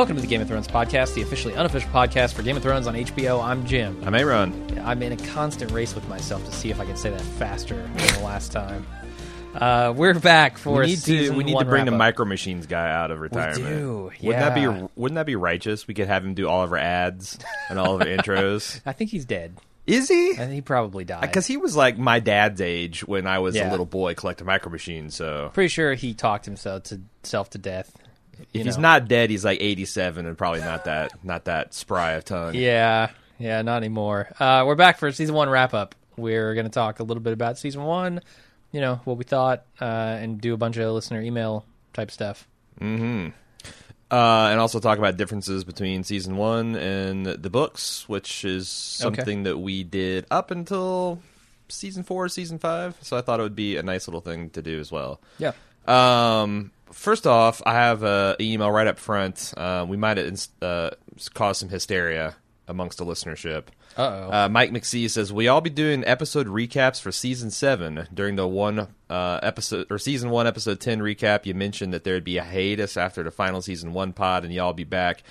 Welcome to the Game of Thrones podcast, the officially unofficial podcast for Game of Thrones on HBO. I'm Jim. I'm Aaron. I'm in a constant race with myself to see if I can say that faster than the last time. Uh, we're back for We need to we need to bring the. Micro Machines guy out of retirement. do, Wouldn't that be wouldn't that be righteous? We could have him do all of our ads and all of our intros. I think he's dead. Is he? Think he probably died. Because he was like my dad's age when I was Yeah. a little boy collecting Micro Machines. So pretty sure he talked himself to self to death. If you he's not dead, he's like 87 and probably not that not that spry of tongue. Yeah, yeah, not anymore. Uh, we're back for season one wrap up. We're going to talk a little bit about season one, you know, what we thought, uh, and do a bunch of listener email type stuff. Mm-hmm. Uh, and also talk about differences between season one and the books, which is Okay. something that we did up until season four, season five. So I thought it would be a nice little thing to do as well. Yeah. Um, first off, I have an email right up front. Uh, we might have uh, caused some hysteria amongst the listenership. Uh-oh. Uh, Mike McSee says we all be doing episode recaps for season seven during the one uh, episode or season one episode ten recap. You mentioned that there'd be a hiatus after the final season one pod, and y'all be back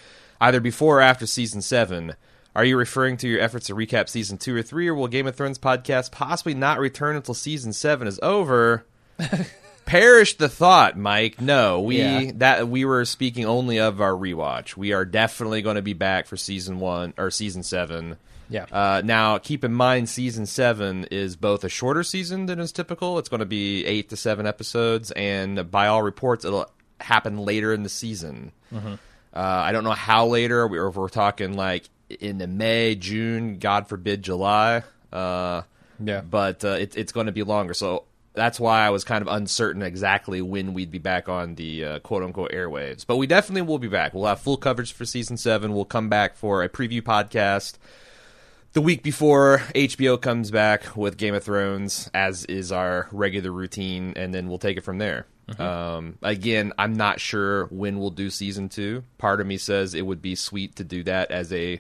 either before or after season seven. Are you referring to your efforts to recap season two or three, or will Game of Thrones podcast possibly not return until season seven is over? Perish the thought, Mike. No, we Yeah. that we were speaking only of our rewatch. We are definitely going to be back for season one or season seven. Yeah. Uh, now, keep in mind, season seven is both a shorter season than is typical. It's going to be eight to seven episodes, and by all reports, it'll happen later in the season. Mm-hmm. Uh, I don't know how later, if we're talking like in the May, June, God forbid, July. Uh, Yeah. but uh, it, it's going to be longer. So that's why I was kind of uncertain exactly when we'd be back on the uh, quote unquote airwaves. But we definitely will be back. We'll have full coverage for season seven. We'll come back for a preview podcast the week before HBO comes back with Game of Thrones, as is our regular routine, and then we'll take it from there. Um, again, I'm not sure when we'll do season two. Part of me says it would be sweet to do that as a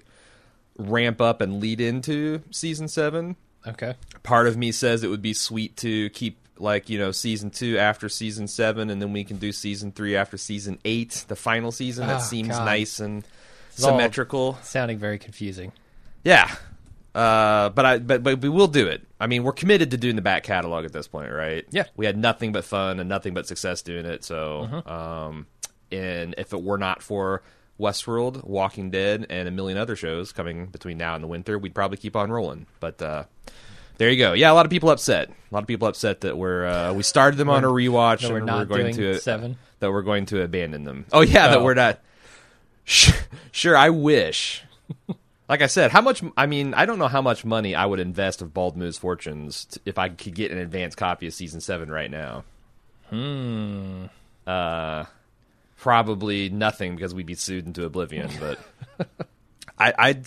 ramp up and lead into season seven Okay. part of me says it would be sweet to keep like you know season two after season seven and then we can do season three after season eight the final season that Oh, seems God. nice and all- symmetrical Sounding very confusing. yeah uh, but I but but we will do it. I mean, we're committed to doing the back catalog at this point, right? Yeah. Mm-hmm. We had nothing but fun and nothing but success doing it. So, um, and if it were not for Westworld, Walking Dead, and a million other shows coming between now and the winter, we'd probably keep on rolling. But uh, there you go. Yeah, a lot of people upset. A lot of people upset that we're uh, we started them on a rewatch that we're and not we're going to seven? that we're going to abandon them. Oh yeah, that Oh. we're not. Sure, I wish. Like I said, how much? I mean, I don't know how much money I would invest of Bald Move's Fortunes t- if I could get an advanced copy of season seven right now. Hmm. Uh, probably nothing because we'd be sued into oblivion. But I, I'd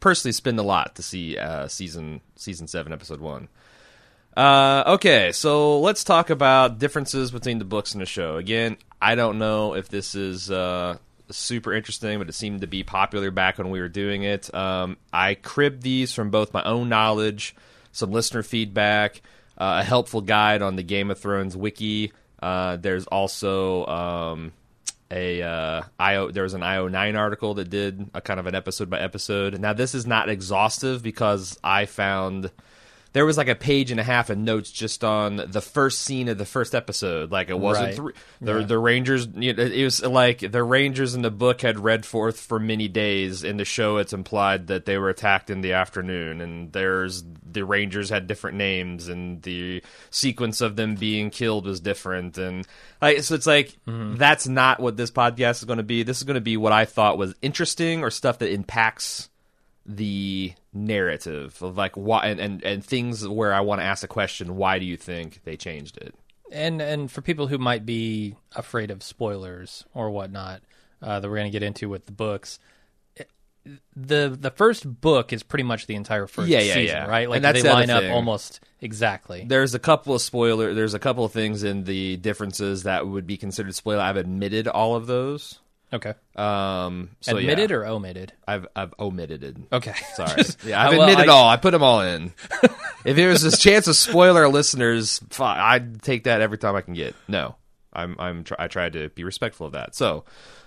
personally spend a lot to see uh, season season seven, episode one. Uh, okay, so let's talk about differences between the books and the show. Again, I don't know if this is uh, super interesting, but it seemed to be popular back when we were doing it. Um, I cribbed these from both my own knowledge, some listener feedback, uh, a helpful guide on the Game of Thrones wiki. Uh, there's also um, a uh, IO. There was an IO9 article that did a kind of an episode by episode. Now this is not exhaustive because I found there was like a page and a half of notes just on the first scene of the first episode. Like it wasn't Right. three, the Yeah. the Rangers. You know, it was like the Rangers in the book had read forth for many days. In the show, it's implied that they were attacked in the afternoon, and there's the Rangers had different names, and the sequence of them being killed was different, and like so it's like mm-hmm. that's not what this podcast is going to be. This is going to be what I thought was interesting or stuff that impacts the narrative of like why and, and, and things where I want to ask a question, why do you think they changed it? And and for people who might be afraid of spoilers or whatnot, uh, that we're going to get into with the books. The the first book is pretty much the entire first Yeah, yeah, season, yeah. right? Like they the line up almost exactly. There's a couple of spoiler there's a couple of things in the differences that would be considered spoiler. I've admitted all of those. Okay, Um so admitted yeah, or omitted? I've I've omitted it. Okay, Sorry. Yeah, I've well, admitted I- all. I put them all in. if there was this chance to spoil our listeners, I'd take that every time I can get. No. I'm I'm tr- I tried to be respectful of that. So,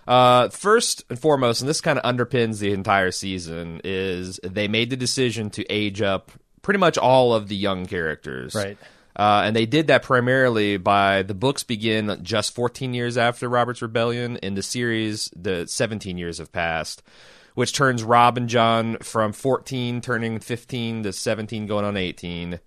uh, first and foremost, and this kind of underpins the entire season, is they made the decision to age up pretty much all of the young characters. Right. Uh, and they did that primarily by the books begin just 14 years after Robert's Rebellion. In the series, the 17 years have passed, which turns Robb and Jon from 14 turning 15 to 17 going on 18.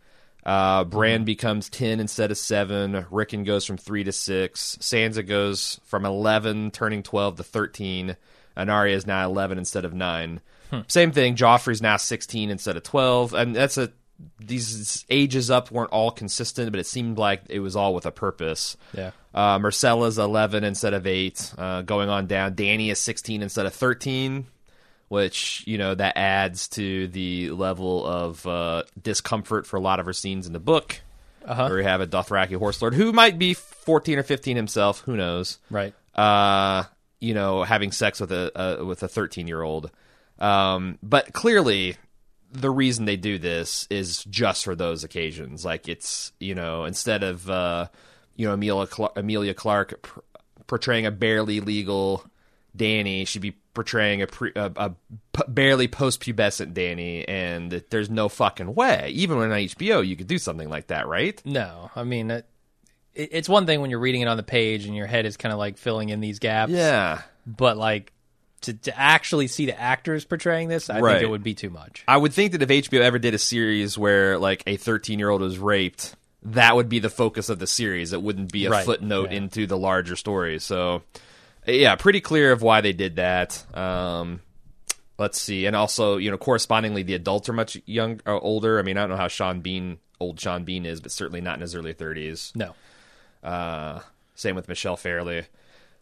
Uh, Bran becomes 10 instead of 7. Rickon goes from 3 to 6. Sansa goes from 11 turning 12 to 13. And Arya is now 11 instead of 9. Same thing. Joffrey's now 16 instead of 12. And that's a these ages up weren't all consistent, but it seemed like it was all with a purpose. Yeah. Uh, Myrcella's 11 instead of 8, uh, going on down. Dany is 16 instead of 13, which, you know, that adds to the level of uh, discomfort for a lot of her scenes in the book. Uh-huh. Where we have a Dothraki horse lord who might be 14 or 15 himself, who knows. Right. Uh, you know, having sex with a, a with a 13 year old. Um, but clearly, the reason they do this is just for those occasions. Like it's you know instead of uh, you know Emilia Cl- Emilia Clarke pr- portraying a barely legal Dany, she'd be portraying a, pre- a, a p- barely post-pubescent Dany, and there's no fucking way. Even when on HBO, you could do something like that, right? No, I mean, it, it, it's one thing when you're reading it on the page and your head is kind of like filling in these gaps. Yeah. But like to, to actually see the actors portraying this, I Right. think it would be too much. I would think that if HBO ever did a series where like a 13 year old was raped, that would be the focus of the series. It wouldn't be a Right, footnote yeah. into the larger story. So, yeah, pretty clear of why they did that. Um, let's see, and also you know correspondingly the adults are much young or older. I mean, I don't know how Sean Bean, old Sean Bean is, but certainly not in his early 30s. No. Uh, same with Michelle Fairley.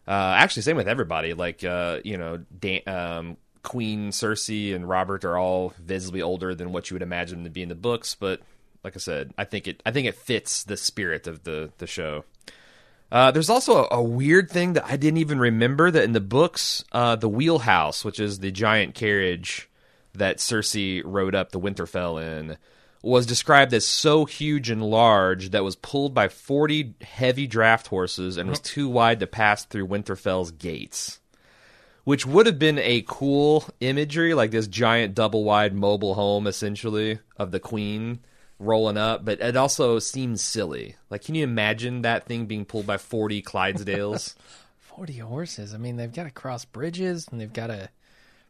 Uh, actually, same with everybody. Like, uh, you know, Dan, um, Queen Cersei and Robert are all visibly older than what you would imagine them to be in the books. But like I said, I think it I think it fits the spirit of the the show. Uh, there's also a, a weird thing that I didn't even remember that in the books, uh, the wheelhouse, which is the giant carriage that Cersei rode up the Winterfell in, was described as so huge and large that was pulled by 40 heavy draft horses and was too wide to pass through Winterfell's gates. Which would have been a cool imagery, like this giant double wide mobile home, essentially, of the queen rolling up, but it also seems silly. Like, can you imagine that thing being pulled by 40 Clydesdales? 40 horses. I mean, they've got to cross bridges and they've got to.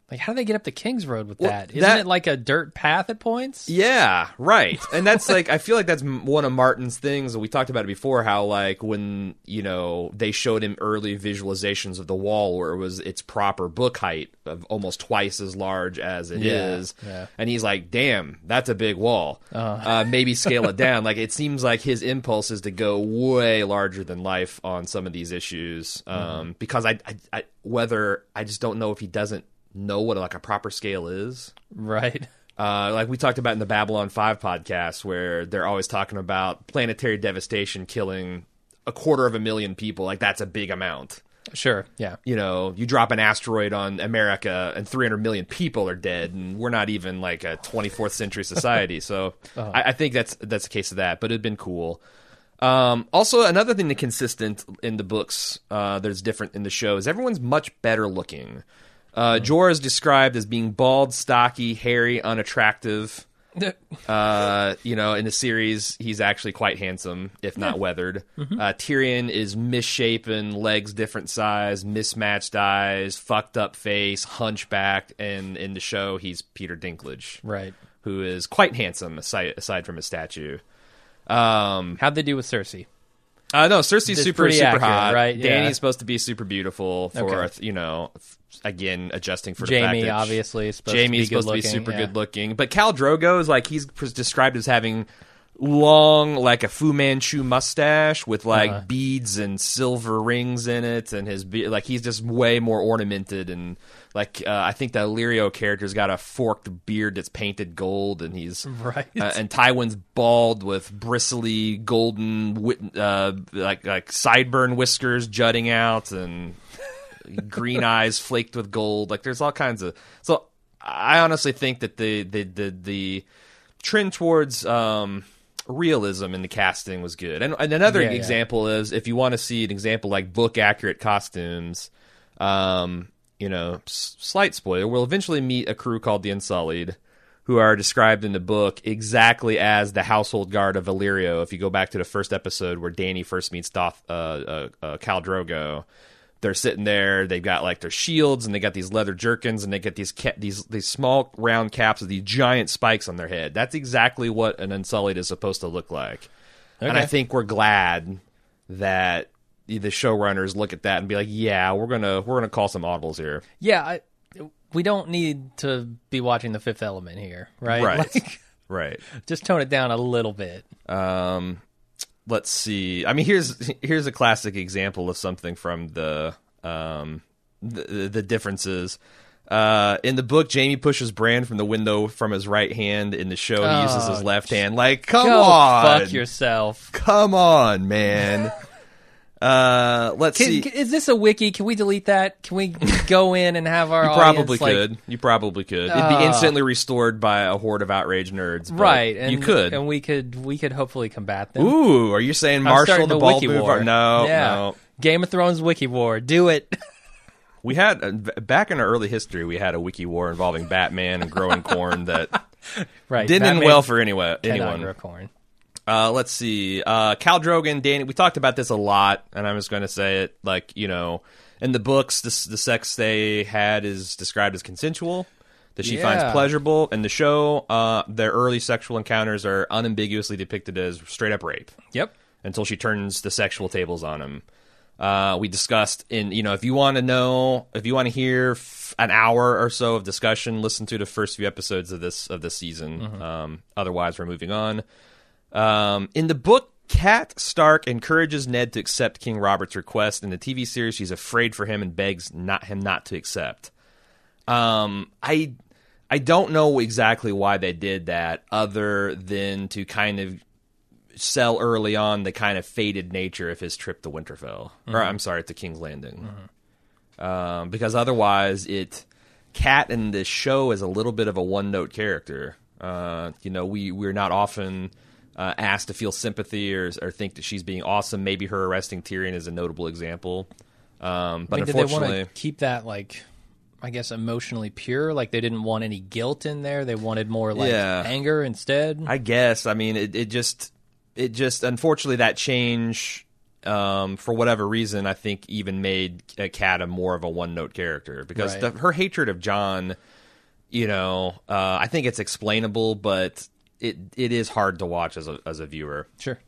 Like, how do they get up the King's Road with Well, that? Isn't that- it like a dirt path at points? Yeah, right. And that's like I feel like that's one of Martin's things. We talked about it before. How like when you know they showed him early visualizations of the wall where it was its proper book height of almost twice as large as it is, Yeah, yeah. and he's like, "Damn, that's a big wall. Uh, maybe scale it down." Like it seems like his impulse is to go way larger than life on some of these issues, um, because I, I, I whether I just don't know if he doesn't know what like a proper scale is. Right. Uh, like we talked about in the Babylon 5 podcast, where they're always talking about planetary devastation killing a quarter of a million people. Like, that's a big amount. Sure. Yeah. You know, you drop an asteroid on America and 300 million people are dead, and we're not even like a 24th century society. So I, I think that's that's a case of that, but it'd been cool. Um, also, another thing that's consistent in the books uh, that's different in the show is everyone's much better looking. Uh, Jorah is described as being bald, stocky, hairy, unattractive. Uh, you know, in the series, he's actually quite handsome, if not weathered. Uh, Tyrion is misshapen, legs different size, mismatched eyes, fucked up face, hunchback, and in the show, he's Peter Dinklage, right. who is quite handsome aside, aside from his statue. Um, How'd they do with Cersei? uh, no, Cersei's super super accurate, hot. right? Yeah. Dany's supposed to be super beautiful for Okay. you know, again adjusting for Jaime, obviously, is Jaime's to supposed to be super yeah. good looking, but Khal Drogo is like he's described as having long, like a Fu Manchu mustache with like Uh-huh. beads and silver rings in it, and his be- like he's just way more ornamented and like uh, I think the Illyrio character's got a forked beard that's painted gold, and he's Right. uh, and Tywin's bald with bristly golden uh, like like sideburn whiskers jutting out and green eyes flaked with gold. Like there's all kinds of so I honestly think that the the the, the trend towards um realism in the casting was good. And, and another Yeah, yeah. example is if you want to see an example like book accurate costumes, um, you know, s- slight spoiler, we'll eventually meet a crew called the Unsullied, who are described in the book exactly as the household guard of Illyrio. If you go back to the first episode where Dany first meets Doth, uh, uh, uh, Khal Drogo, they're sitting there. They've got like their shields and they got these leather jerkins and they get these ca- these these small round caps with these giant spikes on their head. That's exactly what an Unsullied is supposed to look like. And I think we're glad that the showrunners look at that and be like, "Yeah, we're gonna we're gonna call some audibles here." Yeah, I, we don't need to be watching The Fifth Element here, right? Right. Like, Right. just tone it down a little bit. Um, let's see. I mean, here's here's a classic example of something from the um the, the differences. Uh, in the book, Jaime pushes Bran from the window from his right hand. In the show, he uses his Oh, left hand. Like, come on, fuck yourself. come on, man. uh, let's Can, see. is this a wiki? Can we delete that? Can we go in and have our you audience, probably like- could. You probably could. It'd Ah. be instantly restored by a horde of outraged nerds. but right? And you could. and we could we could hopefully combat them. Ooh, are you saying Marshall the the ball wiki war. No, yeah. no. Game of Thrones wiki war. Do it. We had uh, back in our early history, we had a wiki war involving Batman and growing corn that right. didn't end well for anyone. Anyone. grow corn. Uh, let's see. Uh, Khal Drogon, Dany. We talked about this a lot, and I'm just going to say it. Like you know, in the books, this, the sex they had is described as consensual. That she finds pleasurable. In the show, uh, their early sexual encounters are unambiguously depicted as straight up rape Yep. until she turns the sexual tables on him. Uh, we discussed in you know if you want to know if you want to hear f- an hour or so of discussion, listen to the first few episodes of this of this season. Um, otherwise, we're moving on. Um, in the book, Cat Stark encourages Ned to accept King Robert's request. In the TV series, she's afraid for him and begs not him not to accept. Um, I I don't know exactly why they did that, other than to kind of sell early on the kind of faded nature of his trip to Winterfell, or I'm sorry, to King's Landing, um, because otherwise it Cat in this show is a little bit of a one note character. Uh, you know, we we're not often uh, asked to feel sympathy or or think that she's being awesome. Maybe her arresting Tyrion is a notable example. Um, but I mean, did they want unfortunately, to keep that like, I guess, emotionally pure? Like they didn't want any guilt in there. They wanted more like Yeah. anger instead. I guess. I mean, it, it just, it just, unfortunately, that change, um, for whatever reason, I think even made Cat a more of a one note character because Right. the, her hatred of Jon, you know, uh, I think it's explainable, but it it is hard to watch as a as a viewer. sure.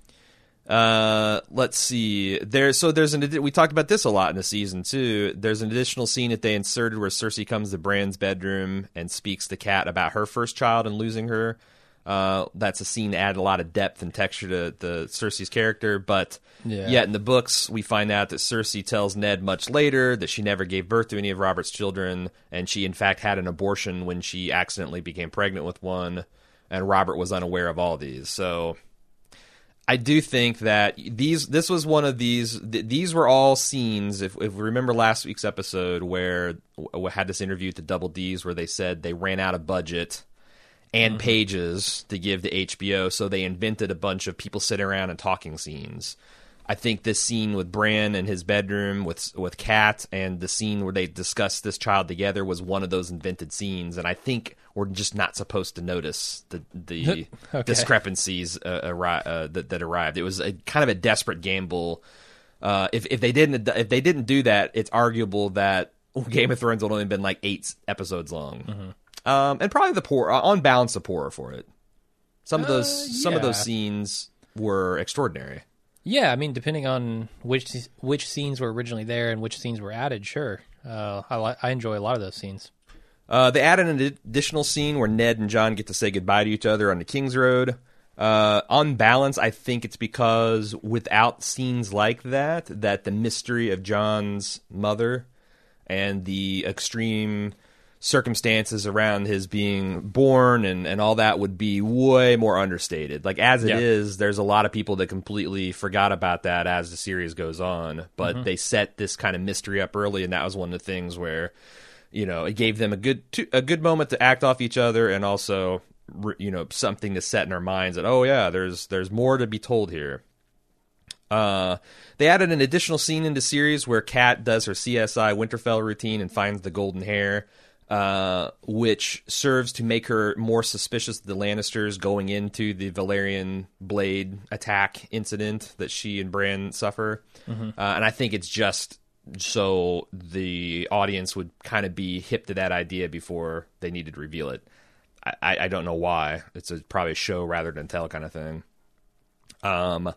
Uh, let's see. There, so there's an. We talked about this a lot in the season too. There's an additional scene that they inserted where Cersei comes to Bran's bedroom and speaks to Cat about her first child and losing her. Uh, that's a scene that added a lot of depth and texture to the Cersei's character. But Yeah. yet in the books, we find out that Cersei tells Ned much later that she never gave birth to any of Robert's children, and she in fact had an abortion when she accidentally became pregnant with one, and Robert was unaware of all these. So I do think that these this was one of these th- these were all scenes if if we remember last week's episode where we had this interview at the Double D's where they said they ran out of budget and mm-hmm. pages to give to HBO so they invented a bunch of people sitting around and talking scenes. I think this scene with Bran in his bedroom with with Cat and the scene where they discuss this child together was one of those invented scenes and I think we're just not supposed to notice the the Okay. discrepancies uh, arri- uh, that, that arrived. It was a kind of a desperate gamble. Uh, if if they didn't if they didn't do that, it's arguable that Game of Thrones would only been like eight episodes long, Mm-hmm. um, and probably the poor on balance the poorer for it. Some of those Uh, some of those scenes were extraordinary. Yeah, I mean, depending on which which scenes were originally there and which scenes were added, sure. Uh, I li- I enjoy a lot of those scenes. Uh, they added an additional scene where Ned and Jon get to say goodbye to each other on the King's Road. Uh, on balance, I think it's because without scenes like that, that the mystery of Jon's mother and the extreme circumstances around his being born and, and all that would be way more understated. Like as it is, Yeah. there's a lot of people that completely forgot about that as the series goes on. But they set this kind of mystery up early, and that was one of the things where, you know, it gave them a good to, a good moment to act off each other, and also you know something to set in our minds that oh yeah, there's there's more to be told here. Uh, they added an additional scene into series where Cat does her CSI Winterfell routine and finds the golden hair, uh, which serves to make her more suspicious of the Lannisters going into the Valyrian blade attack incident that she and Bran suffer. Uh, and I think it's just so the audience would kind of be hip to that idea before they needed to reveal it. I, I I don't know why. It's a, probably a show rather than tell kind of thing. Um,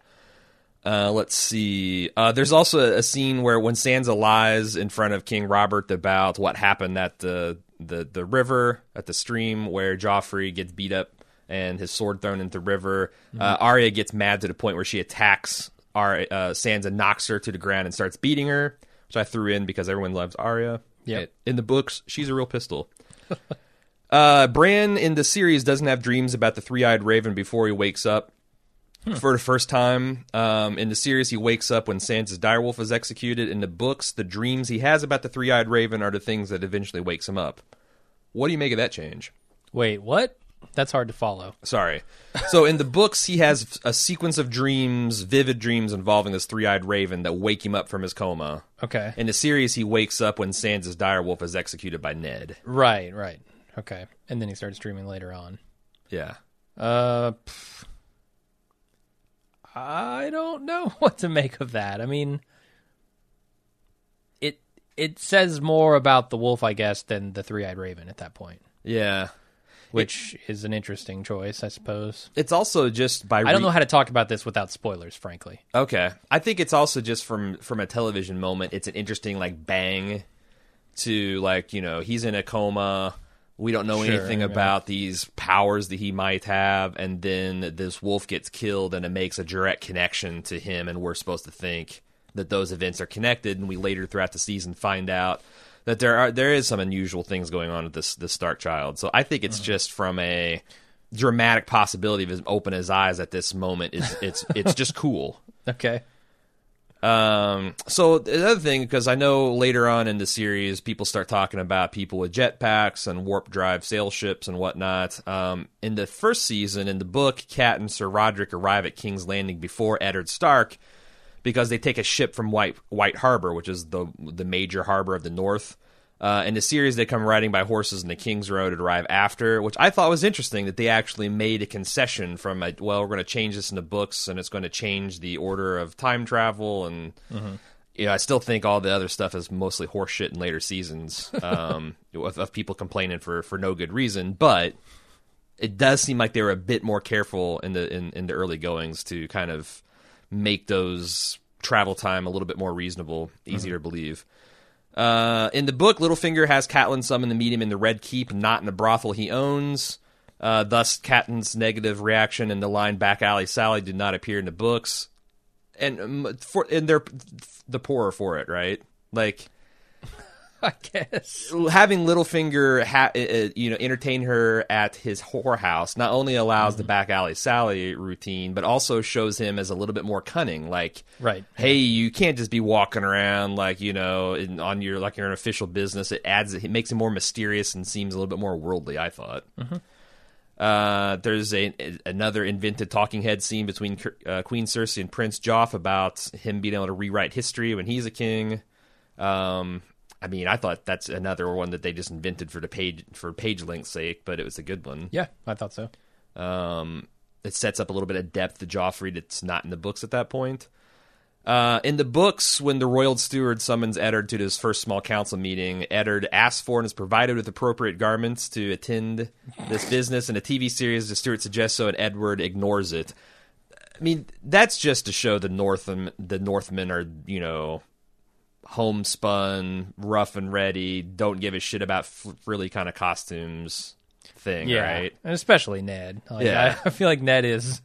uh, let's see. Uh, there's also a, a scene where when Sansa lies in front of King Robert about what happened at the the the river at the stream where Joffrey gets beat up and his sword thrown into the river. Uh, Arya gets mad to the point where she attacks Arya, uh, Sansa, knocks her to the ground, and starts beating her, which I threw in because everyone loves Arya. Yep. In the books, she's a real pistol. Uh, Bran in the series doesn't have dreams about the three-eyed raven before he wakes up. For the first time um, in the series, he wakes up when Sansa's direwolf is executed. In the books, the dreams he has about the three-eyed raven are the things that eventually wakes him up. What do you make of that change? Wait, what? That's hard to follow. Sorry. So in the books, he has a sequence of dreams, vivid dreams involving this three-eyed raven that wake him up from his coma. Okay. In the series, he wakes up when Sansa's direwolf is executed by Ned. Right, right. Okay. And then he starts dreaming later on. Yeah. Uh, pff. I don't know what to make of that. I mean, it it says more about the wolf, I guess, than the three-eyed raven at that point, Yeah. which is an interesting choice, I suppose. It's also just by I don't know how to talk about this without spoilers, frankly. Okay, I think it's also just from from a television moment. It's an interesting like bang to like you know he's in a coma. We don't know Sure, anything yeah. about these powers that he might have, and then this wolf gets killed, and it makes a direct connection to him, and we're supposed to think that those events are connected, and we later throughout the season find out that there are there is some unusual things going on with this this Stark child. So I think it's Uh-huh. just from a dramatic possibility of him open his eyes at this moment is it's it's just cool. Okay. Um, so the other thing, because I know later on in the series, people start talking about people with jetpacks and warp drive sail ships and whatnot. Um, in the first season, in the book, Cat and Sir Rodrik arrive at King's Landing before Eddard Stark because they take a ship from White White Harbor, which is the the major harbor of the North. Uh, in the series, they come riding by horses in the King's Road and arrive after, which I thought was interesting that they actually made a concession from a, well, we're going to change this in the books and it's going to change the order of time travel. And, you know, I still think all the other stuff is mostly horseshit in later seasons um, of, of people complaining for, for no good reason. But it does seem like they were a bit more careful in the in, in the early goings to kind of make those travel time a little bit more reasonable, easier to believe. Uh, in the book, Littlefinger has Catelyn summon the medium in the Red Keep, not in the brothel he owns. Uh, thus, Catelyn's negative reaction and the line "back alley Sally" did not appear in the books, and um, for and they're the poorer for it, right? Like I guess. having Littlefinger, ha- uh, uh, you know, entertain her at his whorehouse not only allows the back alley Sally routine, but also shows him as a little bit more cunning. Like, Right. hey, you can't just be walking around like you know in, on your like you're an official business. It adds, it makes him more mysterious and seems a little bit more worldly. I thought. Uh, there's a, another invented talking head scene between uh, Queen Cersei and Prince Joff about him being able to rewrite history when he's a king. Um, I mean, I thought that's another one that they just invented for the page for page length's sake, but it was a good one. Yeah, I thought so. Um, it sets up a little bit of depth to Joffrey that's not in the books at that point. Uh, in the books, when the royal steward summons Eddard to his first small council meeting, Eddard asks for and is provided with appropriate garments to attend this business. In a TV series, the steward suggests so, and Eddard ignores it. I mean, that's just to show the Northam, the Northmen are, you know, homespun, rough and ready, don't give a shit about f- really kind of costumes thing, Yeah, right? and especially Ned. Like, Yeah. I, I feel like Ned is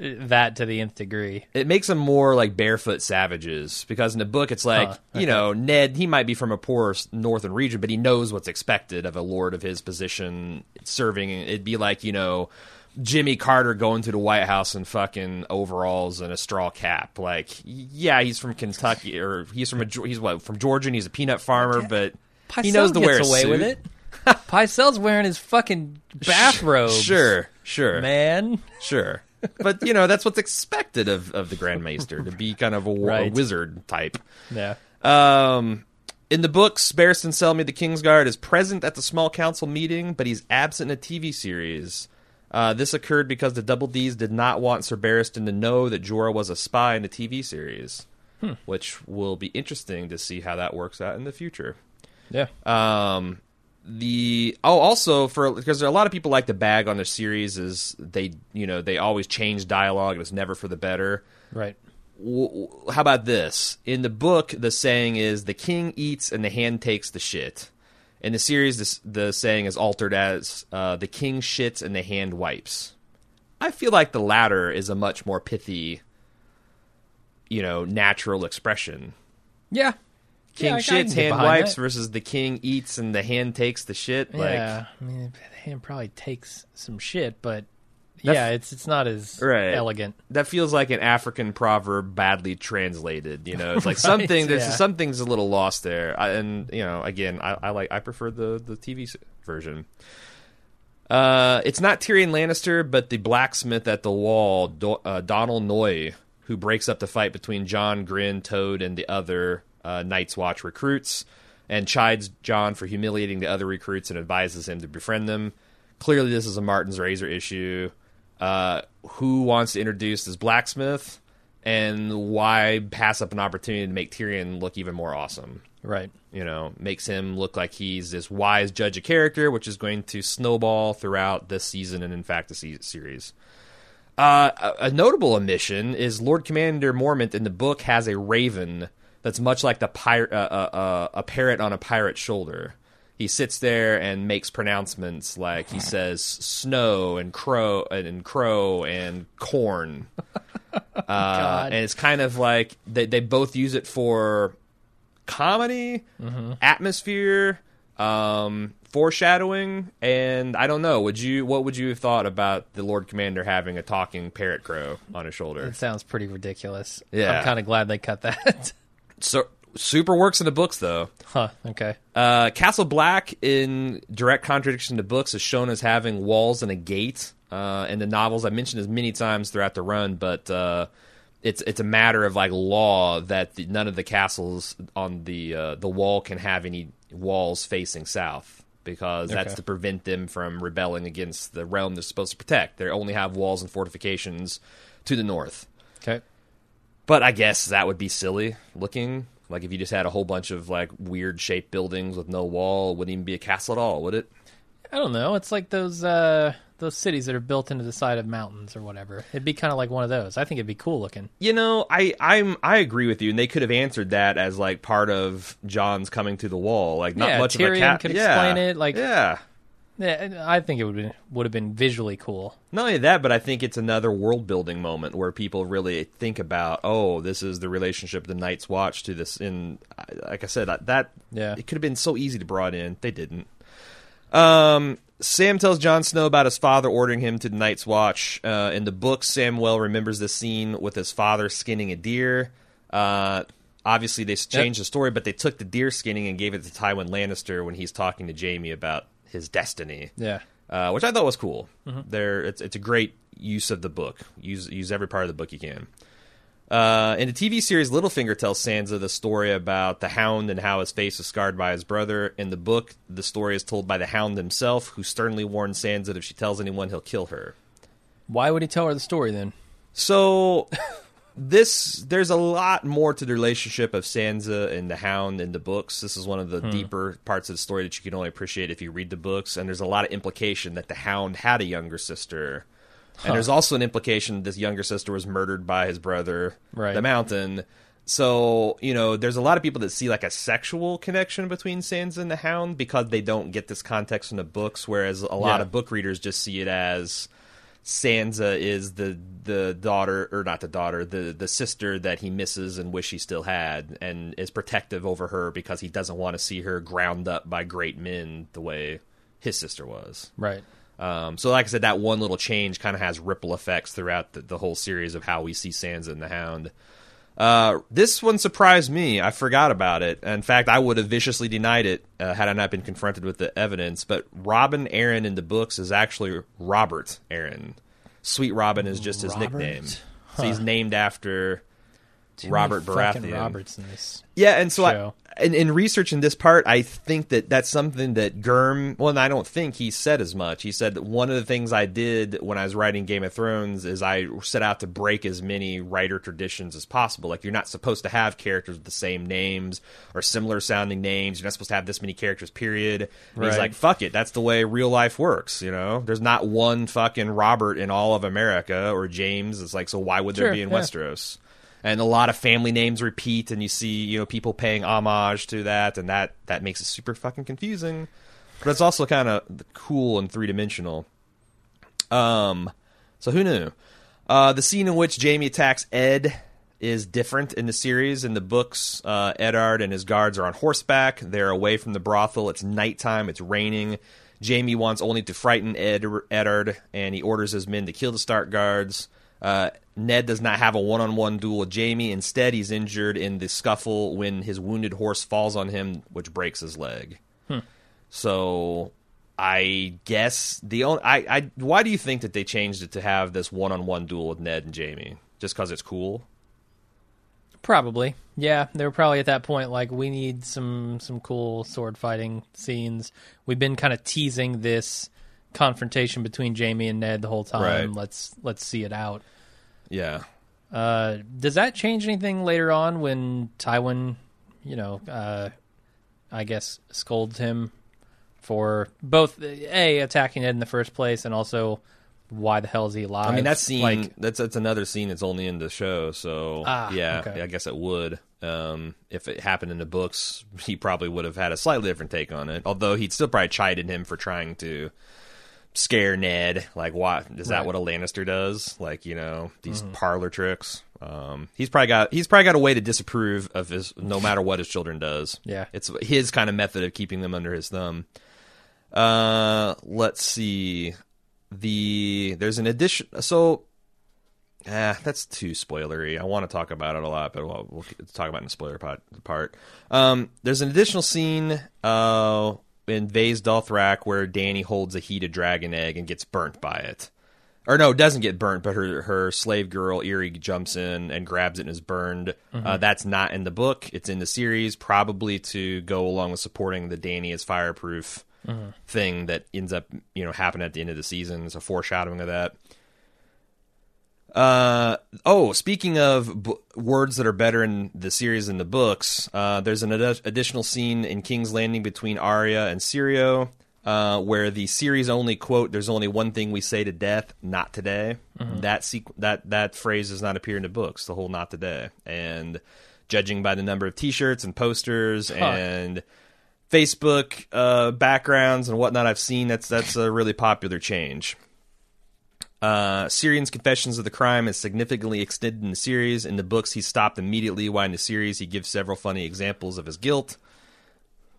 uh, that to the nth degree. it makes them more like barefoot savages because in the book it's like Huh, you know ned he might be from a poor northern region but he knows what's expected of a lord of his position serving it'd be like you know jimmy carter going to the white house in fucking overalls and a straw cap like yeah he's from kentucky or he's from a he's what from georgia and he's a peanut farmer but he knows to wear gets away suit. with it. Pycelle's wearing his fucking bathrobe. Sure, sure, man. sure. But you know that's what's expected of, of the Grand Maester to be kind of a, Right. wizard type. Yeah. Um, in the books, Barristan Selmy, the Kingsguard, is present at the small council meeting, but he's absent in a TV series. Uh, this occurred because the Double D's did not want Sir Barristan to know that Jorah was a spy in the TV series, which will be interesting to see how that works out in the future. Yeah. Um, the oh, also for because there are a lot of people like to bag on the series is they you know they always change dialogue and it's never for the better Right. w- how about this? In the book, the saying is the king eats and the hand takes the shit. In the series, this, the saying is altered as uh, the king shits and the hand wipes. I feel like the latter is a much more pithy, you know, natural expression. Yeah. King Yeah, shits, hand wipes that. versus the king eats and the hand takes the shit. Like, yeah. I mean, the hand probably takes some shit, but yeah, it's it's not as Right. elegant. that feels like an African proverb badly translated. You know, it's like something there's yeah. something's a little lost there. I, and you know, again, I, I like I prefer the the TV version. Uh, it's not Tyrion Lannister, but the blacksmith at the wall, Do- uh, Donal Noye, who breaks up the fight between Jon Grenn, Toad, and the other uh, Night's Watch recruits, and chides Jon for humiliating the other recruits and advises him to befriend them. Clearly, this is a Martin's Razor issue. Uh, who wants to introduce this blacksmith, and why pass up an opportunity to make Tyrion look even more awesome? Right. you know, makes him look like he's this wise judge of character, which is going to snowball throughout this season and, in fact, the se- series. Uh, a, a notable omission is Lord Commander Mormont in the book has a raven that's much like the pirate, uh, uh, uh, a parrot on a pirate's shoulder. He sits there and makes pronouncements like he says snow and crow and, crow and corn. Uh, and it's kind of like they, they both use it for comedy, atmosphere, um, foreshadowing, and I don't know. Would you? What would you have thought about the Lord Commander having a talking parrot crow on his shoulder? It sounds pretty ridiculous. Yeah. I'm kind of glad they cut that. So super works in the books though. huh. Okay. Uh, Castle Black, in direct contradiction to books, is shown as having walls and a gate. Uh, in the novels, I mentioned this many times throughout the run, but uh, it's it's a matter of like law that the, none of the castles on the uh, the wall can have any walls facing south because that's Okay. to prevent them from rebelling against the realm they're supposed to protect. They only have walls and fortifications to the north. Okay. But I guess that would be silly looking. Like if you just had a whole bunch of like weird shaped buildings with no wall, it wouldn't even be a castle at all, would it? I don't know. It's like those uh those cities that are built into the side of mountains or whatever. It'd be kind of like one of those. I think it'd be cool looking. You know, I I'm I agree with you, and they could have answered that as like part of Jon's coming to the wall. Like not Yeah, much of a cat. could yeah. explain it, like- yeah. Yeah, I think it would be, would have been visually cool. Not only that, but I think it's another world building moment where people really think about, oh, this is the relationship of the Night's Watch to this. And like I said, that Yeah. it could have been so easy to brought in. They didn't. Um, Sam tells Jon Snow about his father ordering him to the Night's Watch. Uh, in the book, Samwell remembers this scene with his father skinning a deer. Uh, obviously, they changed the story, but they took the deer skinning and gave it to Tywin Lannister when he's talking to Jaime about his destiny Yeah. uh, which I thought was cool. There, it's it's a great use of the book. Use use every part of the book you can. Uh, in the TV series, Littlefinger tells Sansa the story about the Hound and how his face was scarred by his brother. In the book, the story is told by the Hound himself, who sternly warns Sansa that if she tells anyone, he'll kill her. Why would he tell her the story then? So this there's a lot more to the relationship of Sansa and the Hound in the books. This is one of the hmm. deeper parts of the story that you can only appreciate if you read the books. And there's a lot of implication that the Hound had a younger sister. And there's also an implication that this younger sister was murdered by his brother, Right. the Mountain. So, you know, there's a lot of people that see like a sexual connection between Sansa and the Hound because they don't get this context in the books, whereas a lot Yeah. of book readers just see it as Sansa is the the daughter or not the daughter, the the sister that he misses and wish he still had and is protective over her because he doesn't want to see her ground up by great men the way his sister was. Right. Um, so, like I said, that one little change kind of has ripple effects throughout the, the whole series of how we see Sansa and the Hound. Uh, this one surprised me. I forgot about it. In fact, I would have viciously denied it uh, had I not been confronted with the evidence. But Robin Arryn in the books is actually Robert Arryn. Sweet Robin is just his Robert? nickname. So he's named after Too Robert Baratheon. Roberts in this. Yeah, and so show. I, in, in researching this part, I think that that's something that Germ. Well, I don't think he said as much. He said that one of the things I did when I was writing Game of Thrones is I set out to break as many writer traditions as possible. Like you're not supposed to have characters with the same names or similar sounding names. You're not supposed to have this many characters. Period. And He's like, fuck it. That's the way real life works. You know, there's not one fucking Robert in all of America or James. It's like, so why would there Sure, be in yeah. Westeros? And a lot of family names repeat and you see you know people paying homage to that and that that makes it super fucking confusing. But it's also kind of cool and three-dimensional. Um so who knew? Uh the scene in which jaime attacks ed is different in the series. In the books uh eddard and his guards are on horseback. They're away from the brothel. It's nighttime. It's raining. Jaime wants only to frighten ed eddard and he orders his men to kill the stark guards. Uh, Ned does not have a one-on-one duel with Jaime. Instead, he's injured in the scuffle when his wounded horse falls on him, which breaks his leg. Hmm. So, I guess the only I, I why do you think that they changed it to have this one-on-one duel with Ned and Jaime? Just because it's cool? Probably, yeah. They were probably at that point like we need some some cool sword fighting scenes. We've been kind of teasing this confrontation between Jaime and Ned the whole time. Right. Let's let's see it out. Yeah. Uh, does that change anything later on when Tywin, you know, uh, I guess scolds him for both a attacking Ned in the first place and also why the hell is he alive? I mean, that scene like that's that's another scene that's only in the show. So Ah, yeah, okay. I guess it would. Um, if it happened in the books, he probably would have had a slightly different take on it. Although he'd still probably chided him for trying to scare Ned. Like, why is that Right. what a Lannister does? Like, you know, these Mm-hmm. parlor tricks. Um, he's probably got he's probably got a way to disapprove of his no matter what his children does. Yeah. it's his kind of method of keeping them under his thumb. Uh, let's see. The there's an addition. So, ah, that's too spoilery. I want to talk about it a lot, but we'll, we'll talk about it in the spoiler part. part. Um, there's an additional scene. Uh, in Vaes Dothrak where Dany holds a heated dragon egg and gets burnt by it. Or no, doesn't get burnt, but her her slave girl Irri jumps in and grabs it and is burned. Uh, that's not in the book; it's in the series, probably to go along with supporting the Dany is fireproof thing that ends up you know happening at the end of the season. It's a foreshadowing of that. Uh oh, speaking of b- words that are better in the series than the books, uh, there's an ad- additional scene in King's Landing between Arya and Syrio, uh, where the series only quote, "There's only one thing we say to death, not today." That sequ- that that phrase does not appear in the books. The whole "not today," and judging by the number of T-shirts and posters and Facebook uh, backgrounds and whatnot I've seen, that's that's a really popular change. Uh, Tyrion's confessions of the crime is significantly extended in the series. In the books, he stopped immediately, while in the series, he gives several funny examples of his guilt.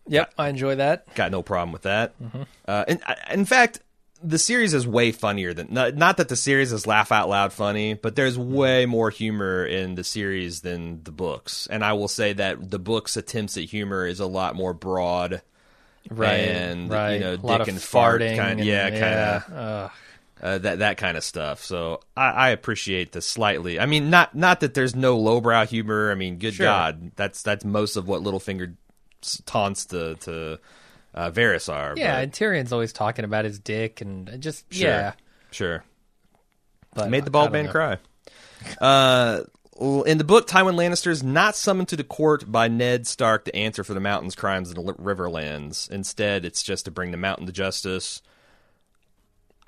Yep, I enjoy that. Got no problem with that. Uh, and in fact, the series is way funnier than not, not that the series is laugh out loud funny, but there's way more humor in the series than the books. And I will say that the books' attempts at humor is a lot more broad. Right, And, right. you know, a lot dick of and fart kind- and- yeah, kinda. Ugh. Uh, that that kind of stuff. So I, I appreciate the slightly. I mean, not not that there's no lowbrow humor. I mean, good Sure. God, that's that's most of what Littlefinger taunts to to uh, Varys are. Yeah, but- and Tyrion's always talking about his dick and just Sure. yeah. sure. But Made the bald man know. cry. Uh, in the book, Tywin Lannister is not summoned to the court by Ned Stark to answer for the Mountain's crimes in the Riverlands. Instead, it's just to bring the Mountain to justice.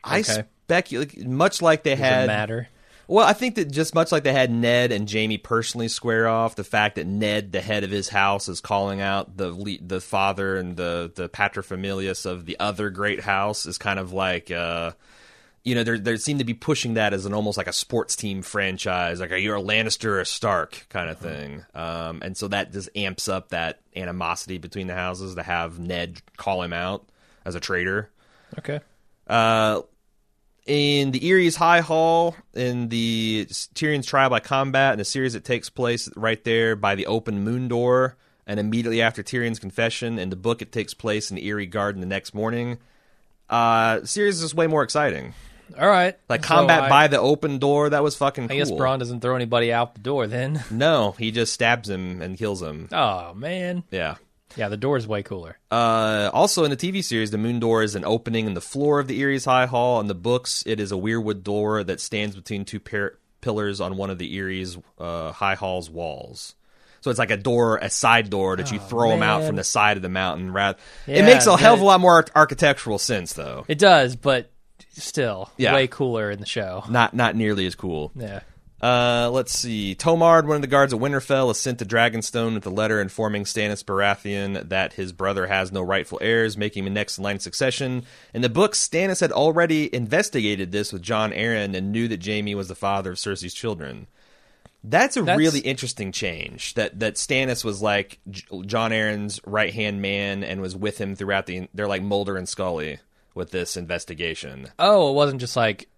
I Okay. speculate, much like they Does it had matter? Well, I think that just much like they had Ned and Jaime personally square off, the fact that Ned, the head of his house, is calling out the the father and the the paterfamilias of the other great house is kind of like, uh, you know, they they seem to be pushing that as an almost like a sports team franchise, like are you a Lannister or a Stark kind of thing, um, and so that just amps up that animosity between the houses to have Ned call him out as a traitor. Okay. Uh, in the Eyrie's High Hall, in the Tyrion's trial by combat, in a series that takes place right there by the open moon door, and immediately after Tyrion's confession. In the book, it takes place in the Eyrie Garden the next morning. Uh, series is way more exciting. All right. Like So combat I- by the open door, that was fucking I cool. guess Bronn doesn't throw anybody out the door then. No, he just stabs him and kills him. Oh man. Yeah. Yeah, the door is way cooler. Uh, also in the TV series, the moon door is an opening in the floor of the Eyrie's High Hall. In the books, it is a weirwood door that stands between two par- pillars on one of the Eyrie's uh, High Hall's walls. So it's like a door, a side door that you throw them out from the side of the mountain. Rather, it makes a hell of a lot more architectural sense, though. It does, but still Yeah. way cooler in the show. Not not nearly as cool. Yeah. Uh, let's see. Tomard, one of the guards at Winterfell, is sent to Dragonstone with a letter informing Stannis Baratheon that his brother has no rightful heirs, making him next in line of succession. In the books, Stannis had already investigated this with Jon Arryn and knew that Jaime was the father of Cersei's children. That's a That's- really interesting change. That that Stannis was like J- Jon Arryn's right hand man and was with him throughout the. They're like Mulder and Scully with this investigation. Oh, it wasn't just like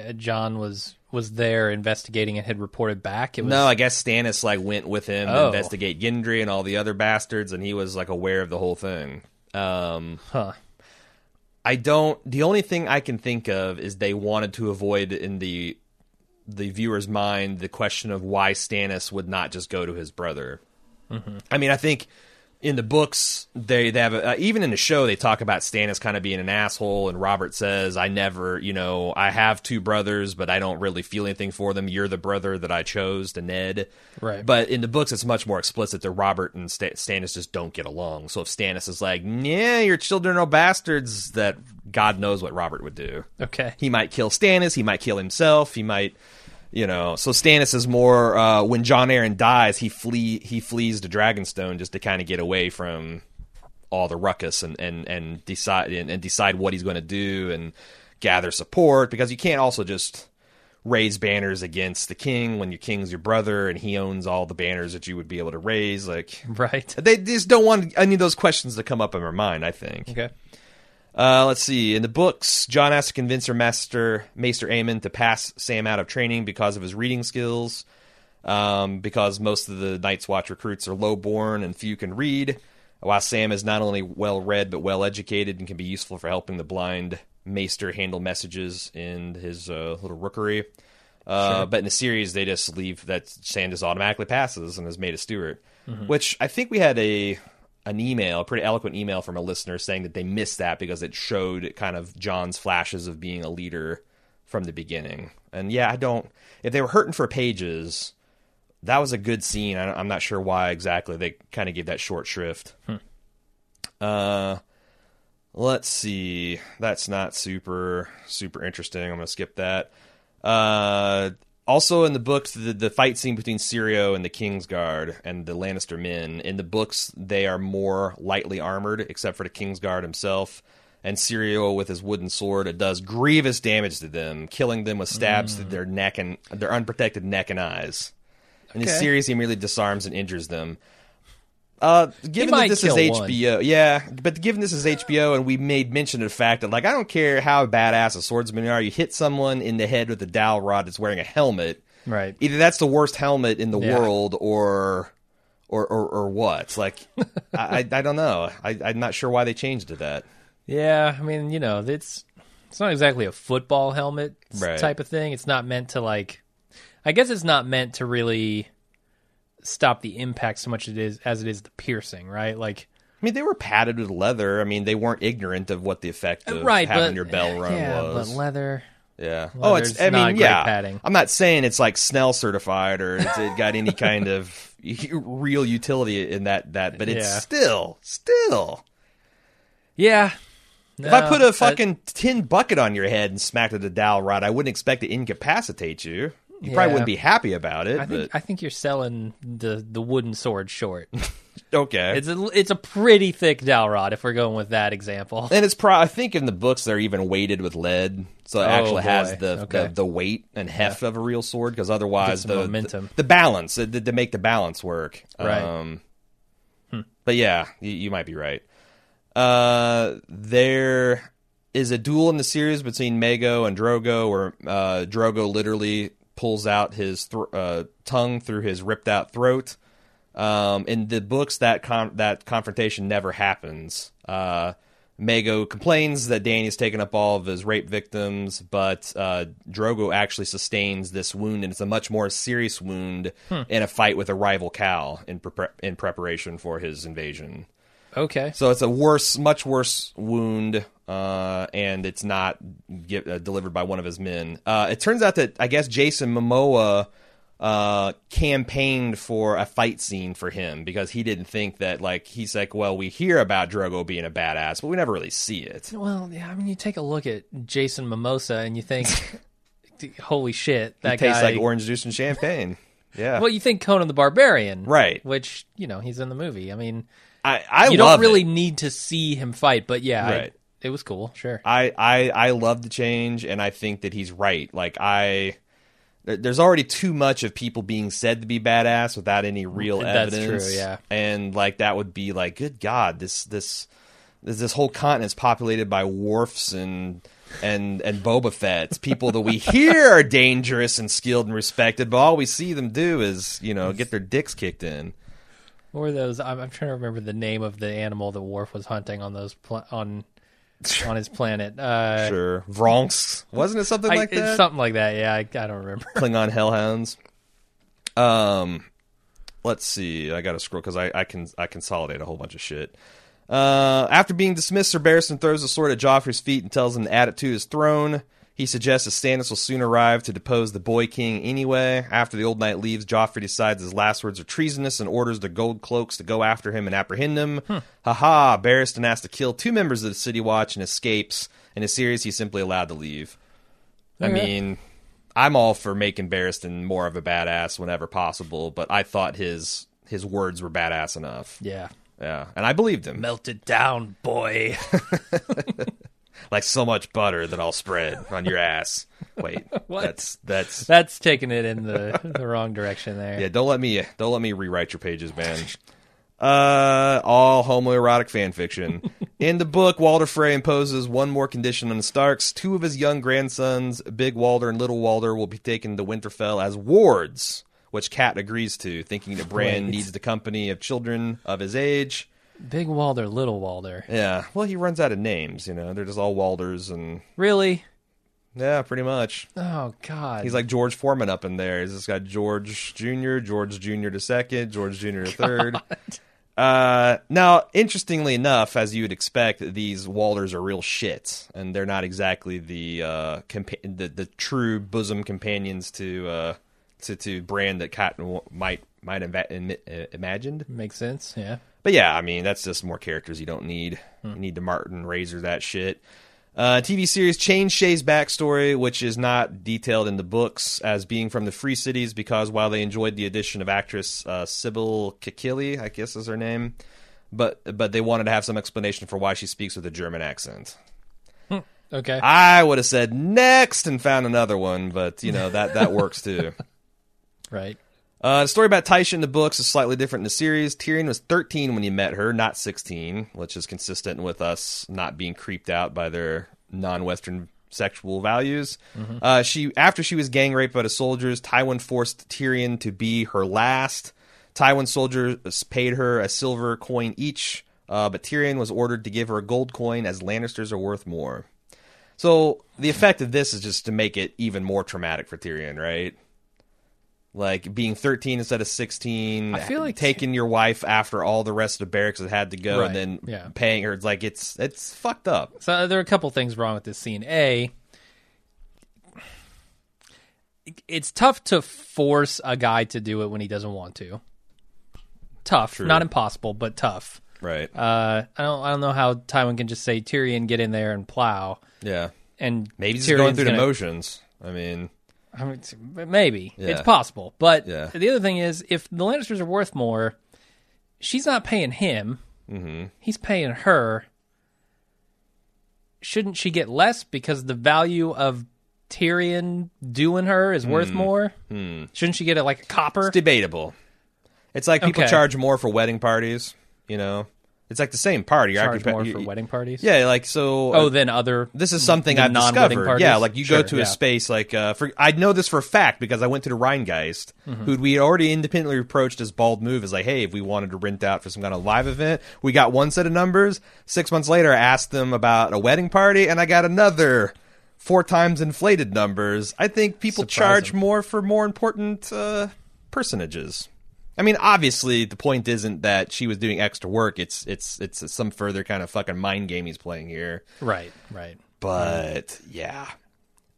uh, Jon was was there investigating and had reported back. It was No, I guess Stannis like went with him to Oh. investigate Gendry and all the other bastards, and he was like aware of the whole thing. Um, huh. I don't. The only thing I can think of is they wanted to avoid in the the viewer's mind the question of why Stannis would not just go to his brother. I mean, I think in the books they they have a, uh, even in the show they talk about Stannis kind of being an asshole, and Robert says, "I never, you know, I have two brothers, but I don't really feel anything for them. You're the brother that I chose to Ned." Right. But in the books, it's much more explicit that Robert and Sta- Stannis just don't get along. So if Stannis is like, "Yeah, your children are bastards," that God knows what Robert would do. Okay. He might kill Stannis. He might kill himself. He might, you know. So Stannis is more uh, when Jon Arryn dies, he flee he flees to Dragonstone just to kind of get away from all the ruckus and and and decide and, and decide what he's going to do and gather support because you can't also just raise banners against the king when your king's your brother and he owns all the banners that you would be able to raise like Right. they just don't want any of those questions to come up in their mind i think Okay. Uh, let's see. In the books, Jon has to convince her master, Maester Aemon, to pass Sam out of training because of his reading skills. Um, because most of the Night's Watch recruits are lowborn and few can read, while Sam is not only well read but well educated and can be useful for helping the blind Maester handle messages in his uh, little rookery. Uh, But in the series, they just leave that Sam just automatically passes and is made a steward. Which I think we had a an email, a pretty eloquent email from a listener saying that they missed that because it showed kind of Jon's flashes of being a leader from the beginning. And yeah, I don't. If they were hurting for pages, that was a good scene. I, I'm not sure why exactly they kind of gave that short shrift. Uh, let's see. That's not super super interesting. I'm gonna skip that. Uh, also in the books, the, the fight scene between Sirio and the Kingsguard and the Lannister men. In the books, they are more lightly armored, except for the Kingsguard himself. And Sirio, with his wooden sword, it does grievous damage to them, killing them with stabs to mm. their neck and their unprotected neck and eyes. In the Okay. series, he merely disarms and injures them. Uh, given that this is kill one. HBO, yeah, but given this is HBO, and we made mention of the fact that, like, I don't care how badass a swordsman you are, you hit someone in the head with a dowel rod that's wearing a helmet. Right. Either that's the worst helmet in the Yeah. world, or, or, or, or what? Like, I, I, I don't know. I, I'm not sure why they changed to that. Yeah, I mean, you know, it's it's not exactly a football helmet Right. type of thing. It's not meant to like I guess it's not meant to really stop the impact so much it is as it is the piercing, right? Like I mean, they were padded with leather. I mean, they weren't ignorant of what the effect of right, having but your bell rung yeah, was. but leather Yeah. Oh, it's. I mean, yeah. padding. I'm not saying it's like Snell certified or it's it got any kind of real utility in that. That, but it's Yeah. still, still. Yeah. If I put a fucking tin bucket on your head and smacked it with a dowel rod, I wouldn't expect to incapacitate you. You probably wouldn't be happy about it. I think but I think you're selling the the wooden sword short. okay. it's a it's a pretty thick dowel rod if we're going with that example. and it's pro. I think in the books they're even weighted with lead, so it Oh, actually has the, Okay. the the weight and heft of a real sword. Because otherwise, the, momentum. the the balance uh, to, to make the balance work. Right. Um, But yeah, you, you might be right. Uh, there. is a duel in the series between Mago and Drogo, where uh, Drogo literally pulls out his thr uh, tongue through his ripped out throat. Um, in the books, that con- that confrontation never happens. Uh, Mago complains that Dany's taken up all of his rape victims, but uh, Drogo actually sustains this wound, and it's a much more serious wound in a fight with a rival Khal in pre- in preparation for his invasion. Okay. So it's a worse, much worse wound, uh, and it's not get, uh, delivered by one of his men. Uh, it turns out that I guess Jason Momoa uh, campaigned for a fight scene for him because he didn't think that like he's like, well, we hear about Drogo being a badass, but we never really see it. Well, yeah, I mean, you take a look at Jason Mimosa and you think, holy shit, that It tastes guy. like orange juice and champagne. Yeah, well, you think Conan the Barbarian, Right. Which you know he's in the movie. I mean, I I you don't really it. need to see him fight, but yeah, I- it was cool. Sure. I, I I love the change, and I think that he's right. Like I, there's already too much of people being said to be badass without any real That's evidence. true, yeah. and like that would be like, good God, this this this, this whole continent's populated by Worfs and. And and Boba Fett's people that we hear are dangerous and skilled and respected, but all we see them do is you know get their dicks kicked in. What were those? I'm, I'm trying to remember the name of the animal that Worf was hunting on those pla- on on his planet. Uh, Sure, Vronks. wasn't it something I- like it's that? something like that. Yeah, I, I don't remember. Klingon hellhounds. Um, let's see. I got to scroll because I, I can I consolidate a whole bunch of shit. Uh, after being dismissed, Sir Barristan throws the sword at Joffrey's feet and tells him to add it to his throne. He suggests that Stannis will soon arrive to depose the Boy King anyway. After the old knight leaves, Joffrey decides his last words are treasonous and orders the Gold Cloaks to go after him and apprehend him. Hmm. Ha ha! Barristan has to kill two members of the City Watch and escapes. In a series, he's simply allowed to leave. I mean, I'm all for making Barristan more of a badass whenever possible, but I thought his his words were badass enough. Yeah. Yeah, and I believed him. Melt it down, boy. Like so much butter that I'll spread on your ass. Wait, What? that's that's That's taking it in the the wrong direction there. yeah. Don't let me don't let me rewrite your pages, man. Uh, all homoerotic fan fiction. In the book, Walder Frey imposes one more condition on the Starks. Two of his young grandsons, Big Walder and Little Walder, will be taken to Winterfell as wards, which Cat agrees to, thinking that Bran needs the company of children of his age. Big Walder, Little Walder. Yeah, well, he runs out of names. You know, they're just all Walders, and Really? yeah, pretty much. Oh God. He's like George Foreman up in there. He's just got George Jr., George Jr. to second, George Jr. to third. Uh, now, interestingly enough, as you would expect, these Walders are real shits, and they're not exactly the uh, compa- the, the true bosom companions to uh, to to Bran that Catelyn w- might might have uh, imagined. makes sense. Yeah. But yeah, I mean, that's just more characters you don't need. You need to Martin Razor that shit. Uh, TV series changed Shae's backstory, which is not detailed in the books, as being from the Free Cities, because while they enjoyed the addition of actress uh, Sibel Kekilli, I guess is her name, but but they wanted to have some explanation for why she speaks with a German accent. Okay. I would have said next and found another one, but you know that that works too. right. Uh, the story about Tysha in the books is slightly different in the series. Tyrion was 13 when he met her, not 16, which is consistent with us not being creeped out by their non-Western sexual values. Uh, she after she was gang raped by the soldiers, Tywin forced Tyrion to be her last. Tywin soldiers paid her a silver coin each, uh, but Tyrion was ordered to give her a gold coin as Lannisters are worth more. So the effect of this is just to make it even more traumatic for Tyrion, right? Like being 13 instead of 16. I feel like- taking your wife after all the rest of the barracks had had to go, Right, and then yeah. paying her. It's like it's it's fucked up. So uh, there are a couple things wrong with this scene. A, it's tough to force a guy to do it when he doesn't want to. Tough, not impossible, but tough. Right. Uh, I don't, I don't know how Tywin can just say Tyrion get in there and plow, yeah. and Maybe he's just going through the motions. I mean, I mean, it's- maybe Yeah. it's possible, but Yeah. the other thing is, if the Lannisters are worth more, she's not paying him; mm-hmm. he's paying her. Shouldn't she get less because the value of Tyrion doing her is Hmm. worth more? Shouldn't she get it like a copper? it's debatable. It's like people Okay. charge more for wedding parties, you know, It's like the same party. You're Charge occupa- more you- for wedding parties. Yeah, like so. Oh, then other. this is something the I've non-wedding discovered. parties? Yeah, like you go to yeah. a space like uh, for I know this for a fact because I went to the Rheingeist, Mm-hmm. who we already independently approached as Bald Move as like, hey, if we wanted to rent out for some kind of live event, we got one set of numbers. Six months later, I asked them about a wedding party, and I got another four times inflated numbers. I think people charge Surprising. more for more important uh, personages. I mean, obviously, the point isn't that she was doing extra work. It's it's it's some further kind of fucking mind game he's playing here. Right, right. But yeah,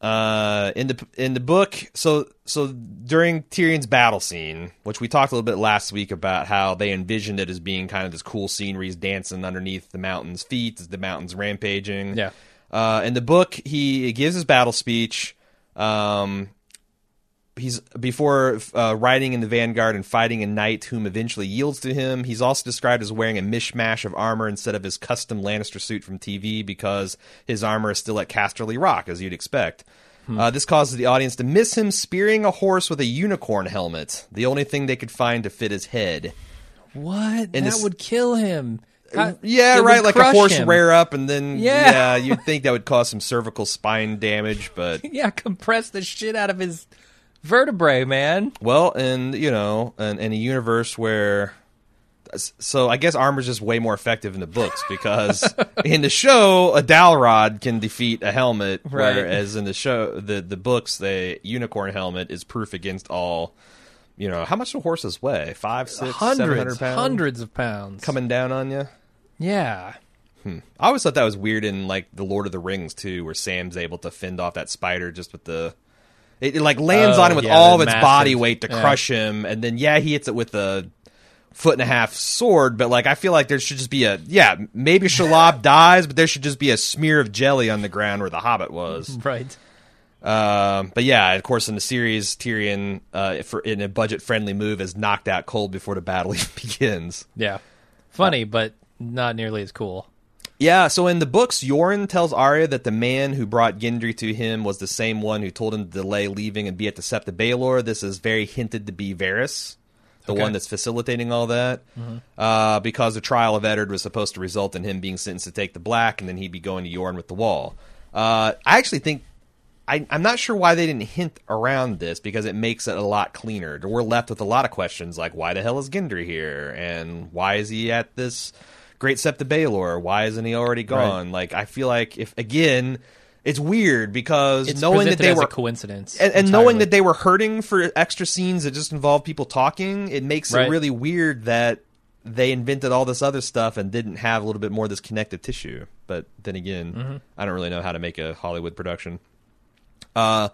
uh, in the in the book, so so during Tyrion's battle scene, which we talked a little bit last week about how they envisioned it as being kind of this cool scene where he's dancing underneath the mountain's feet as the mountain's rampaging. Yeah. Uh, in the book, he gives his battle speech. Um, he's before uh, riding in the vanguard and fighting a knight whom eventually yields to him. He's also described as wearing a mishmash of armor instead of his custom Lannister suit from TV because his armor is still at Casterly Rock, as you'd expect. Uh, this causes the audience to miss him spearing a horse with a unicorn helmet, the only thing they could find to fit his head. What? And that this- would kill him. God, Yeah, right. Like a horse him. rear up, and then Yeah. yeah, you'd think that would cause some cervical spine damage, but Yeah, compress the shit out of his vertebrae, man. Well, and you know, in, in a universe where, so I guess armor's just way more effective in the books because in the show a Dalrod can defeat a helmet, Right. whereas in the show the the books the unicorn helmet is proof against all. You know how much do horses weigh? Five, six, seven hundred Hundreds, pounds hundreds of pounds. coming down on you. Yeah. Hmm. I always thought that was weird in like the Lord of the Rings too, where Sam's able to fend off that spider just with the. It, it, like lands Oh, on him with yeah, all of its massive- body weight to yeah. crush him, and then yeah, he hits it with a foot and a half sword. But like, I feel like there should just be a yeah, maybe Shelob dies, but there should just be a smear of jelly on the ground where the Hobbit was. Right. Um, but yeah, of course, in the series, Tyrion, uh, for in a budget-friendly move, is knocked out cold before the battle even begins. Yeah. Funny, but not nearly as cool. Yeah, so in the books, Yoren tells Arya that the man who brought Gendry to him was the same one who told him to delay leaving and be at the Sept of Baelor. This is very hinted to be Varys, the Okay. one that's facilitating all that. Uh, because the trial of Eddard was supposed to result in him being sentenced to take the black, and then he'd be going to Yoren with the wall. Uh, I actually think I, I'm not sure why they didn't hint around this because it makes it a lot cleaner. We're left with a lot of questions like why the hell is Gendry here and why is he at this Great Sept of Baelor? Why isn't he already gone? Like I feel like if again, it's weird because It's knowing that they were a coincidence. and, and knowing that they were hurting for extra scenes that just involve people talking, it makes Right. it really weird that they invented all this other stuff and didn't have a little bit more of this connective tissue. But then again, Mm-hmm. I don't really know how to make a Hollywood production. Uh,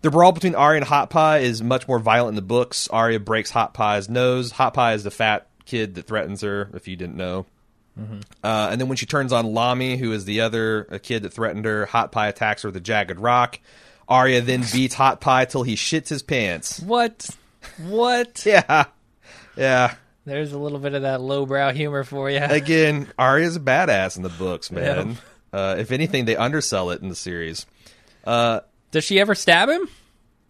the brawl between Arya and Hot Pie is much more violent in the books. Arya breaks Hot Pie's nose. Hot Pie is the fat kid that threatens her, if you didn't know. Uh, and then when she turns on Lami, who is the other uh, kid that threatened her, Hot Pie attacks her with a jagged rock. Arya then beats Hot Pie till he shits his pants. What? What? Yeah. Yeah. There's a little bit of that lowbrow humor for you. Again, Arya's a badass in the books, man. Uh, if anything, they undersell it in the series. Does she ever stab him?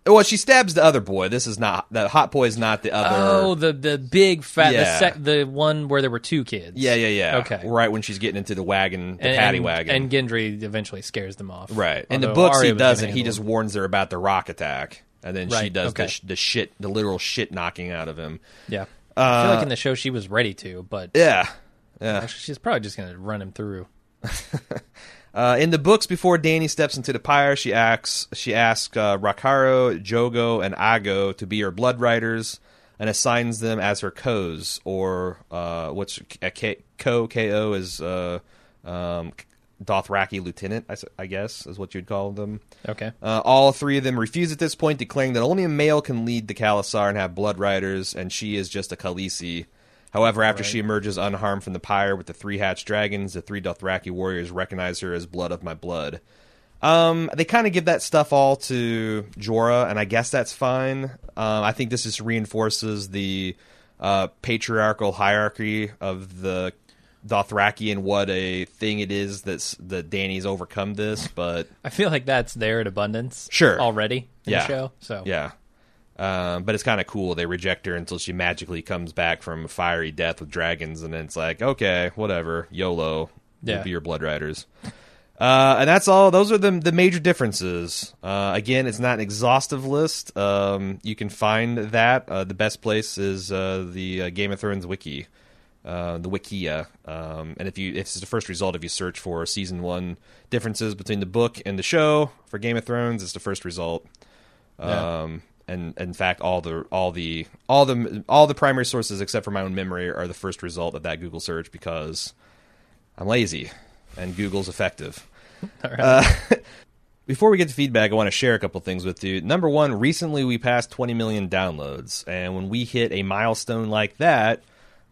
Well, she stabs the other boy. This is not the hot boy is not the other. Oh, the the big fat, Yeah. the sec, the one where there were two kids. yeah, yeah, yeah. Okay. Right when she's getting into the wagon, the paddy wagon. and Gendry eventually scares them off. right. In the Although books, Arya he was gonna doesn't. He handle just warns her about the rock attack, and then she Right, does okay. the, the shit, the literal shit knocking out of him. yeah. Uh, I feel like in the show she was ready to, but Yeah. Yeah. actually she's probably just gonna run him through. Uh, in the books, before Dany steps into the pyre, she asks she asks uh, Rakharo, Jogo, and Aggo to be her blood riders and assigns them as her Kos, or uh, what's a K, Ko Ko is uh, um, Dothraki lieutenant, I guess is what you'd call them. Okay. Uh, all three of them refuse at this point, declaring that only a male can lead the Khalasar and have blood riders, and she is just a Khaleesi. However, after she emerges unharmed from the pyre with the three hatched dragons, the three Dothraki warriors recognize her as blood of my blood. Um, they kind of give that stuff all to Jorah, and I guess that's fine. Um, I think this just reinforces the uh, patriarchal hierarchy of the Dothraki and what a thing it is that's that Dany's overcome this. But I feel like that's there in abundance. Sure. Already in Yeah. the show. So yeah. Um, but it's kind of cool. They reject her until she magically comes back from fiery death with dragons, and then it's like, okay, whatever, YOLO, Yeah. we'll be your blood riders. Uh, and that's all. Those are the the major differences. Uh, again, it's not an exhaustive list. Um, you can find that. Uh, the best place is uh, the uh, Game of Thrones wiki, uh, the Wikia. Um, and if you, if it's the first result, if you search for season one differences between the book and the show for Game of Thrones, it's the first result. Yeah. And in fact, all the all the all the all the primary sources except for my own memory are the first result of that Google search because I'm lazy and Google's effective. Right. Uh, before we get to feedback, I want to share a couple things with you. Number one, recently we passed 20 million downloads, and when we hit a milestone like that,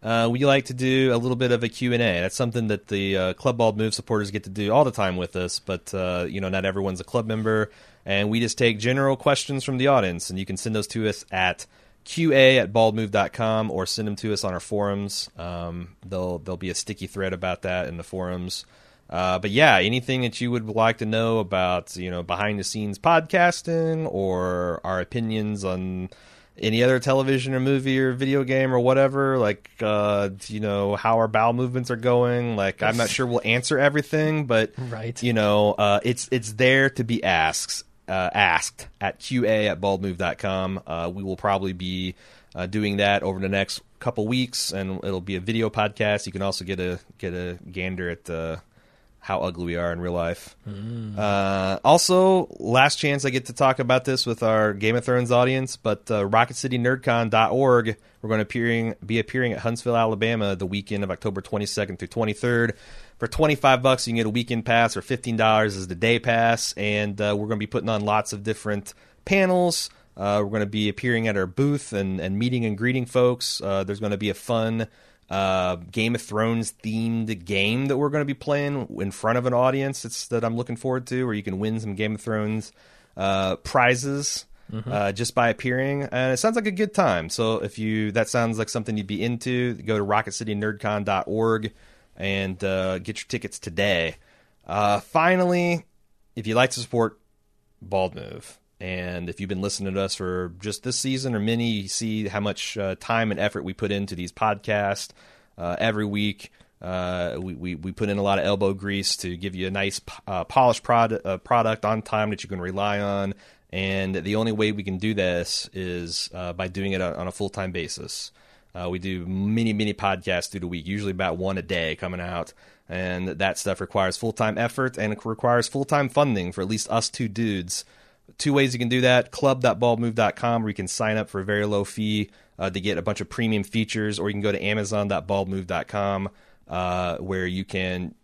uh, we like to do a little bit of a Q&A. That's something that the uh, Club Bald Move supporters get to do all the time with us, but uh, you know, not everyone's a club member, and we just take general questions from the audience, and you can send those to us at qa at baldmove.com or send them to us on our forums. Um, there'll, there'll be a sticky thread about that in the forums. Uh, but yeah, anything that you would like to know about, you know, behind the scenes podcasting or our opinions on any other television or movie or video game or whatever, like, uh, you know, how our bowel movements are going. Like, I'm not sure we'll answer everything, but, Right. you know, uh, it's, it's there to be asked, uh, asked at qa at baldmove.com. Uh, we will probably be, uh, doing that over the next couple weeks and it'll be a video podcast. You can also get a, get a gander at, uh, how ugly we are in real life. Uh, also, last chance I get to talk about this with our Game of Thrones audience, but uh, RocketCityNerdCon.org, we're going to appearing, be appearing at Huntsville, Alabama, the weekend of October 22nd through 23rd. For 25 bucks, you can get a weekend pass, or $15 is the day pass, and uh, we're going to be putting on lots of different panels. Uh, we're going to be appearing at our booth and, and meeting and greeting folks. Uh, there's going to be a fun uh, Game of Thrones themed game that we're going to be playing in front of an audience. It's that I'm looking forward to, where you can win some Game of Thrones uh, prizes uh, just by appearing, and it sounds like a good time. So if you that sounds like something you'd be into, go to RocketCityNerdCon.org and uh, get your tickets today. Uh, finally, if you'd like to support Bald Move. And if you've been listening to us for just this season or many, you see how much uh, time and effort we put into these podcasts uh, every week. Uh, we, we, we put in a lot of elbow grease to give you a nice uh, polished prod, uh, product on time that you can rely on. And the only way we can do this is uh, by doing it on on a full time basis. We do many, many podcasts through the week, usually about one a day coming out. And that stuff requires full time effort and it requires full time funding for at least us two dudes. Two ways you can do that club.baldmove.com, where you can sign up for a very low fee uh, to get a bunch of premium features, or you can go to amazon.baldmove.com, uh, where you can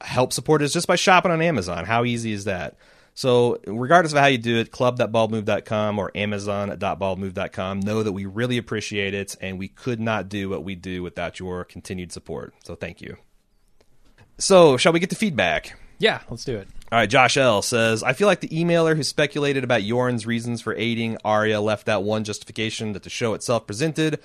help support us just by shopping on Amazon. How easy is that? So, regardless of how you do it, club.baldmove.com or amazon.baldmove.com, know that we really appreciate it and we could not do what we do without your continued support. So, thank you. So, shall we get to feedback? Yeah, let's do it. All right, Josh L says, I feel like the emailer who speculated about Yoren's reasons for aiding Arya left out one justification that the show itself presented.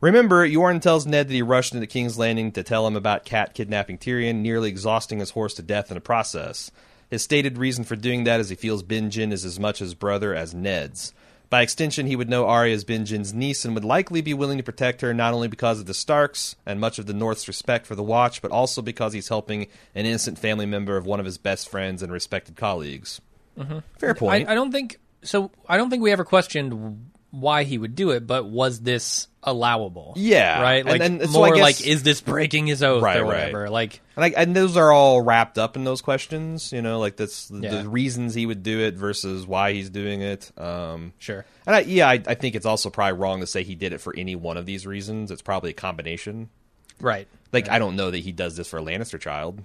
Remember, Yoren tells Ned that he rushed into King's Landing to tell him about Cat kidnapping Tyrion, nearly exhausting his horse to death in the process. His stated reason for doing that is he feels Benjen is as much his brother as Ned's. By extension, he would know Arya as Benjen's niece and would likely be willing to protect her not only because of the Starks and much of the North's respect for the Watch, but also because he's helping an innocent family member of one of his best friends and respected colleagues. Mm-hmm. Fair point. I, I don't think so. I don't think we ever questioned why he would do it, but was this allowable? Yeah, right. Like and more guess- like, is this breaking his oath Right, or right. whatever? Like, And, I, and those are all wrapped up in those questions, you know, like that's the, Yeah. the reasons he would do it versus why he's doing it. Um, sure. and I, yeah, I, I think it's also probably wrong to say he did it for any one of these reasons. It's probably a combination. Right. Like I don't know that he does this for a Lannister child.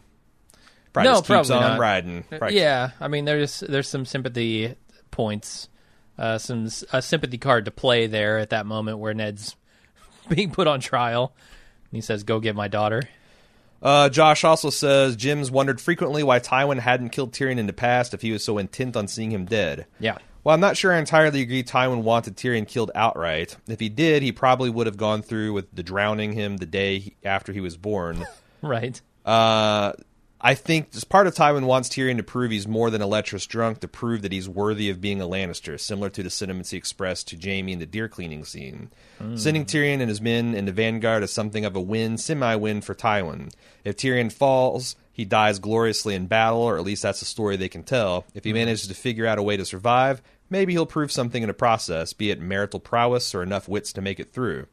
Probably No, just keeps probably on not. riding. Probably- Yeah, I mean, there's there's some sympathy points, uh, some a sympathy card to play there at that moment where Ned's being put on trial. And he says, "Go get my daughter." Uh, Josh also says Jim's wondered frequently why Tywin hadn't killed Tyrion in the past if he was so intent on seeing him dead. Yeah. Well, I'm not sure I entirely agree Tywin wanted Tyrion killed outright. If he did, he probably would have gone through with the drowning him the day he- after he was born. Right. Uh, I think as part of Tywin wants Tyrion to prove he's more than a lecherous drunk, to prove that he's worthy of being a Lannister, similar to the sentiments he expressed to Jaime in the deer cleaning scene. Sending Tyrion and his men into vanguard is something of a win, semi-win for Tywin. If Tyrion falls, he dies gloriously in battle, or at least that's the story they can tell. If he mm-hmm. manages to figure out a way to survive, maybe he'll prove something in the process, be it marital prowess or enough wits to make it through.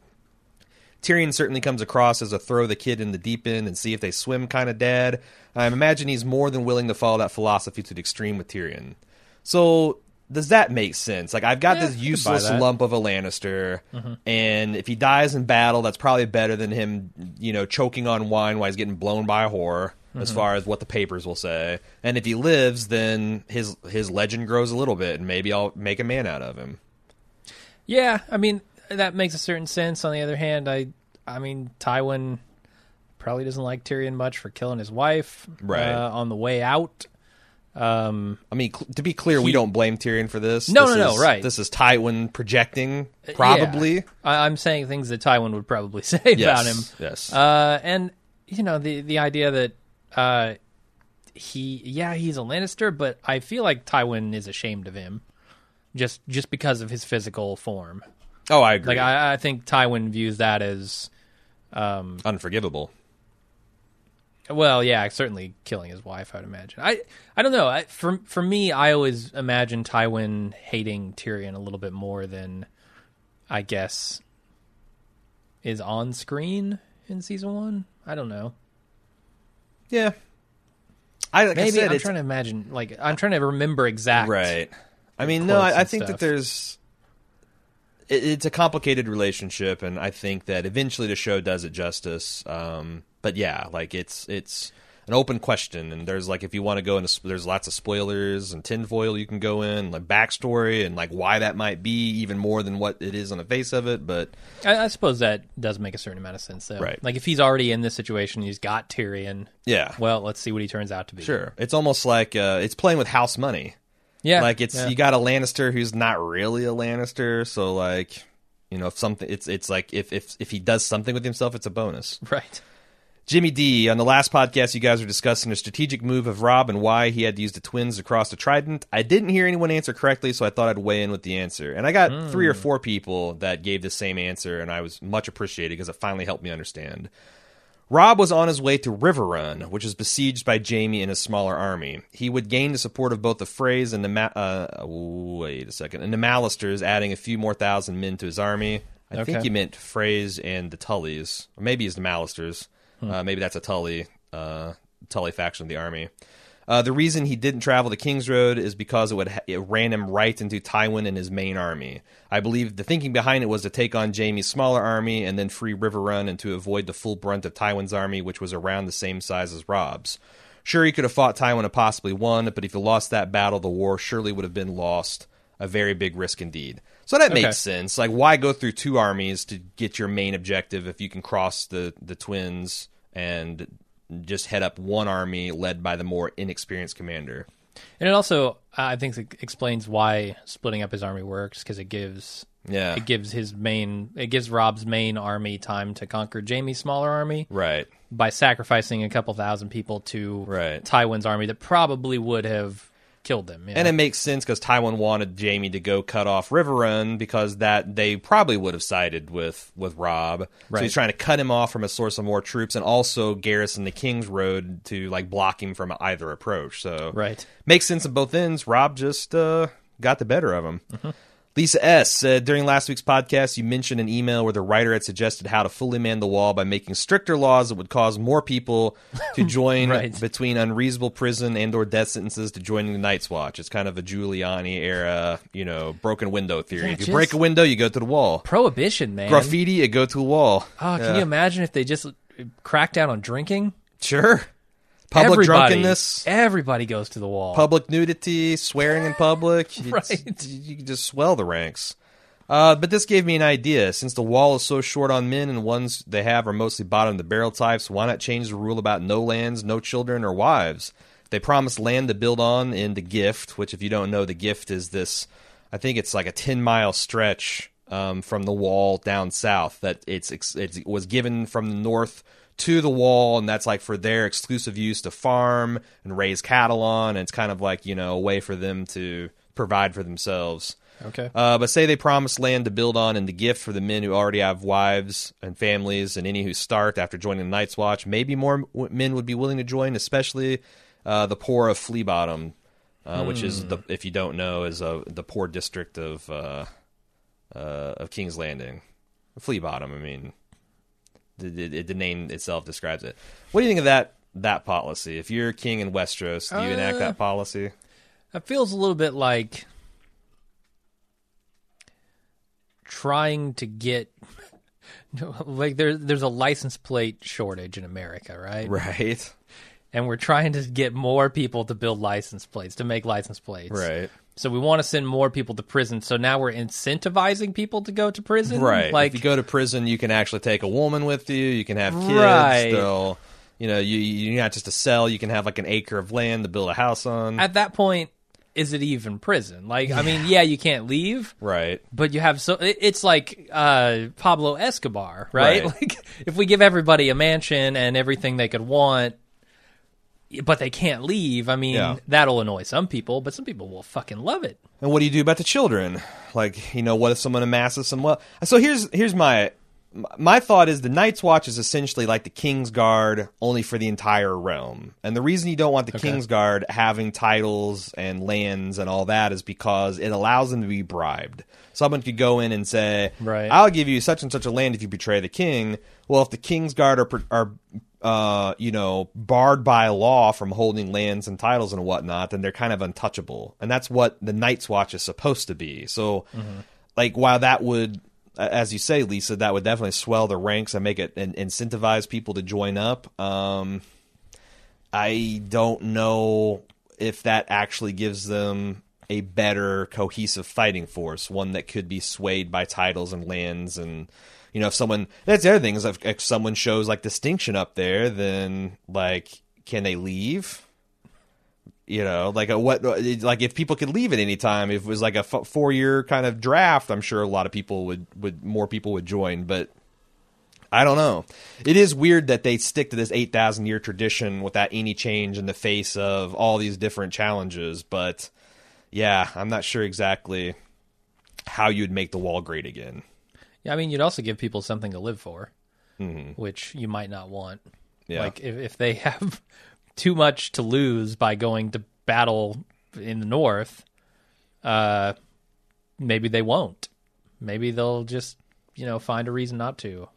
Tyrion certainly comes across as a throw the kid in the deep end and see if they swim kind of dad. I imagine he's more than willing to follow that philosophy to the extreme with Tyrion. So does that make sense? Like I've got Yeah, this I could buy useless lump of a Lannister, mm-hmm. and if he dies in battle, that's probably better than him, you know, choking on wine while he's getting blown by a whore. As mm-hmm. far as what the papers will say, and if he lives, then his his legend grows a little bit, and maybe I'll make a man out of him. Yeah, I mean that makes a certain sense. On the other hand, I, I mean Tywin probably doesn't like Tyrion much for killing his wife Right. uh, on the way out. Um, I mean, cl- to be clear, we don't blame Tyrion for this. No, This no, no, is- right. This is Tywin projecting, probably. yeah. I, I'm saying things that Tywin would probably say Yes, about him. Yes. Uh, and you know the the idea that uh, he yeah he's a Lannister, but I feel like Tywin is ashamed of him just just because of his physical form. Oh, I agree. Like I, I think Tywin views that as um, Unforgivable. well, yeah, certainly killing his wife. I'd imagine. I I don't know. I, for for me, I always imagine Tywin hating Tyrion a little bit more than I guess is on screen in season one. I don't know. Yeah. I like I Maybe said, I'm trying to imagine. Like I'm trying to remember exact. Right. I mean, no, I, I think stuff. that there's. It, it's a complicated relationship, and I think that eventually the show does it justice. Um, but yeah, like it's it's an open question, and there's like if you want to go into there's lots of spoilers and tinfoil you can go in, like backstory and like why that might be even more than what it is on the face of it. But I, I suppose that does make a certain amount of sense, though. Right. Like if he's already in this situation, he's got Tyrion. yeah, Well, let's see what he turns out to be. sure, it's almost like uh, it's playing with house money. Yeah. like it's yeah. you got a Lannister who's not really a Lannister, so like you know if something it's it's like if if if he does something with himself, it's a bonus. right. Jimmy D on the last podcast, you guys were discussing a strategic move of Robb and why he had to use the twins across the Trident. I didn't hear anyone answer correctly, so I thought I'd weigh in with the answer. And I got hmm. three or four people that gave the same answer, and I was much appreciated because it finally helped me understand. Robb was on his way to Riverrun, which is besieged by Jaime and his smaller army. He would gain the support of both the Freys and the Ma- uh, wait a second, and the Mallisters, adding a few more thousand men to his army. I think he meant Freys and the Tullys, or maybe it's the Mallisters. Uh, maybe that's a Tully, uh, Tully faction of the army. Uh, the reason he didn't travel the King's Road is because it would ha- it ran him right into Tywin and his main army. I believe the thinking behind it was to take on Jaime's smaller army and then free Riverrun and to avoid the full brunt of Tywin's army, which was around the same size as Robb's. Sure, he could have fought Tywin and possibly won, but if he lost that battle, the war surely would have been lost. A very big risk indeed. So that Okay. makes sense. Like, why go through two armies to get your main objective if you can cross the the twins and just head up one army led by the more inexperienced commander? And it also, uh, I think, it explains why splitting up his army works because it gives Yeah, it gives his main it gives Robb's main army time to conquer Jaime's smaller army right. by sacrificing a couple thousand people to Right. Tywin's army that probably would have killed them. you And it makes sense because Tywin wanted Jaime to go cut off Riverrun because that they probably would have sided with with Robb. So Right. he's trying to cut him off from a source of more troops and also garrison the King's Road to like block him from either approach. So right. makes sense on both ends. Robb just uh, got the better of him. Mm-hmm. Lisa S said during last week's podcast, you mentioned an email where the writer had suggested how to fully man the wall by making stricter laws that would cause more people to join Right. between unreasonable prison and or death sentences to joining the Night's Watch. It's kind of a Giuliani era, you know, broken window theory. Yeah, if you break a window, you go to the wall. Prohibition, man. Graffiti, you go to the wall. Oh, can Yeah. you imagine if they just crack down on drinking? Sure. Public everybody, drunkenness. Everybody goes to the wall. public nudity, swearing in public. Right. You can just swell the ranks. Uh, but this gave me an idea. Since the wall is so short on men and ones they have are mostly bottom of the barrel types, why not change the rule about no lands, no children, or wives? They promised land to build on in the gift, which, if you don't know, the gift is this. I think it's like a ten mile stretch um, from the wall down south. That it's ex- it was given from the north to the wall, and that's like for their exclusive use to farm and raise cattle on. And it's kind of like you know a way for them to provide for themselves. Okay. Uh, but say they promise land to build on and the gift for the men who already have wives and families and any who start after joining the Night's Watch. Maybe more w- men would be willing to join, especially uh, the poor of Flea Bottom, uh, which is the if you don't know is uh, the poor district of uh, uh, of King's Landing. Flea Bottom. I mean, the, the, name itself describes it. What do you think of that that policy? If you're king in Westeros, do you enact Uh, that policy? That feels a little bit like trying to get like there there's a license plate shortage in America, right? Right. And we're trying to get more people to build license plates, to make license plates. Right. So we want to send more people to prison. So now we're incentivizing people to go to prison. Right. Like if you go to prison, you can actually take a woman with you. You can have kids. Right. You know, you you're not just a cell. You can have like an acre of land to build a house on. at that point, is it even prison? Like, I mean, yeah, you can't leave, right. but you have so it- it's like uh, Pablo Escobar, right? Right. Like, if we give everybody a mansion and everything they could want, but they can't leave, I mean, Yeah. that'll annoy some people, but some people will fucking love it. And what do you do about the children? Like, you know, what if someone amasses some wealth? So here's here's my my thought is the Night's Watch is essentially like the King's Guard, only for the entire realm. And the reason you don't want the Okay. King's Guard having titles and lands and all that is because it allows them to be bribed. Someone could go in and say, Right. "I'll give you such and such a land if you betray the king." Well, if the King's Guard are are uh, you know, barred by law from holding lands and titles and whatnot, then they're kind of untouchable. And that's what the Night's Watch is supposed to be. So, like, while that would, as you say, Lisa, that would definitely swell the ranks and make it and incentivize people to join up. Um, I don't know if that actually gives them a better cohesive fighting force, one that could be swayed by titles and lands and you know if someone that's the other thing is if, if someone shows like distinction up there then like can they leave you know like a what uh, like if people could leave at any time if it was like a f- four year kind of draft i'm sure a lot of people would would more people would join but I don't know. It is weird that they stick to this 8,000 year tradition without any change in the face of all these different challenges. But yeah, I'm not sure exactly how you'd make the wall great again. Yeah, I mean, you'd also give people something to live for, which you might not want. Mm-hmm. Yeah. Like if, if they have too much to lose by going to battle in the north, uh, maybe they won't. Maybe they'll just you know find a reason not to.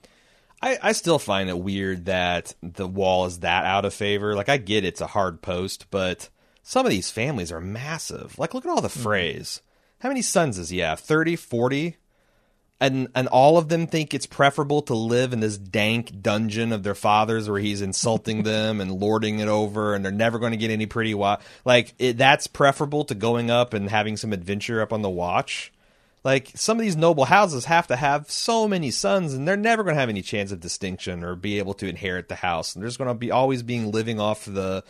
I, I still find it weird that the wall is that out of favor. Like, I get it's a hard post, but some of these families are massive. Like, look at all the Freys. How many sons does he have? 30, 40? And, and all of them think it's preferable to live in this dank dungeon of their fathers where he's insulting them and lording it over and they're never going to get any pretty wa- like it, that's preferable to going up and having some adventure up on the watch. Like some of these noble houses have to have so many sons and they're never going to have any chance of distinction or be able to inherit the house. And there's going to be always being living off the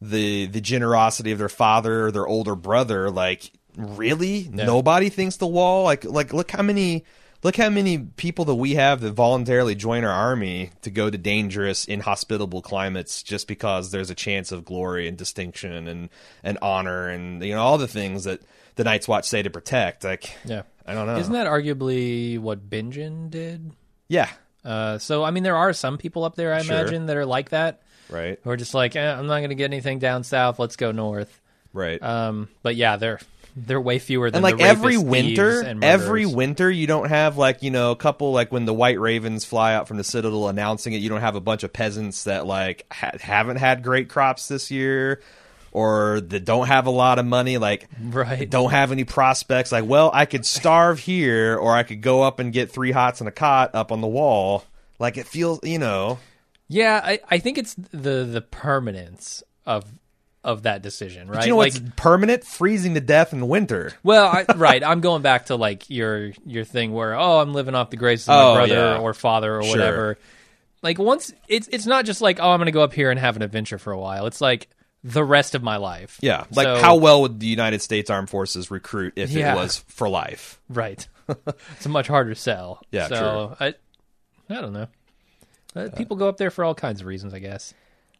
the the generosity of their father or their older brother. Like really? Nobody thinks the wall? Like like look how many look how many people that we have that voluntarily join our army to go to dangerous inhospitable climates just because there's a chance of glory and distinction and and honor and you know all the things that the Night's Watch say to protect like Yeah, I don't know Isn't that arguably what Benjen did? yeah Uh, so I mean, there are some people up there, I Sure. imagine, that are like that, right who are just like, eh, I'm not going to get anything down south. Let's go north. right Um, but yeah, they're they're way fewer than and like the every winter every winter you don't have like you know a couple like when the white ravens fly out from the citadel announcing it you don't have a bunch of peasants that like ha- haven't had great crops this year or that don't have a lot of money like right. don't have any prospects. Like well i could starve here or i could go up and get three hots and a cot up on the wall. Like it feels you know. Yeah, I, I think it's the the permanence of of that decision, right? do you know like, what's permanent freezing to death in the winter well, I, right. I'm going back to like your your thing where oh, I'm living off the grace of Oh, my brother yeah. or father or Sure. whatever. Like once it's it's not just like oh, I'm going to go up here and have an adventure for a while. It's like the rest of my life. yeah like So- how well would the united states armed forces recruit if Yeah. it was for life right. it's a much harder sell. Yeah, so I, I don't know. Uh, people go up there for all kinds of reasons, I guess.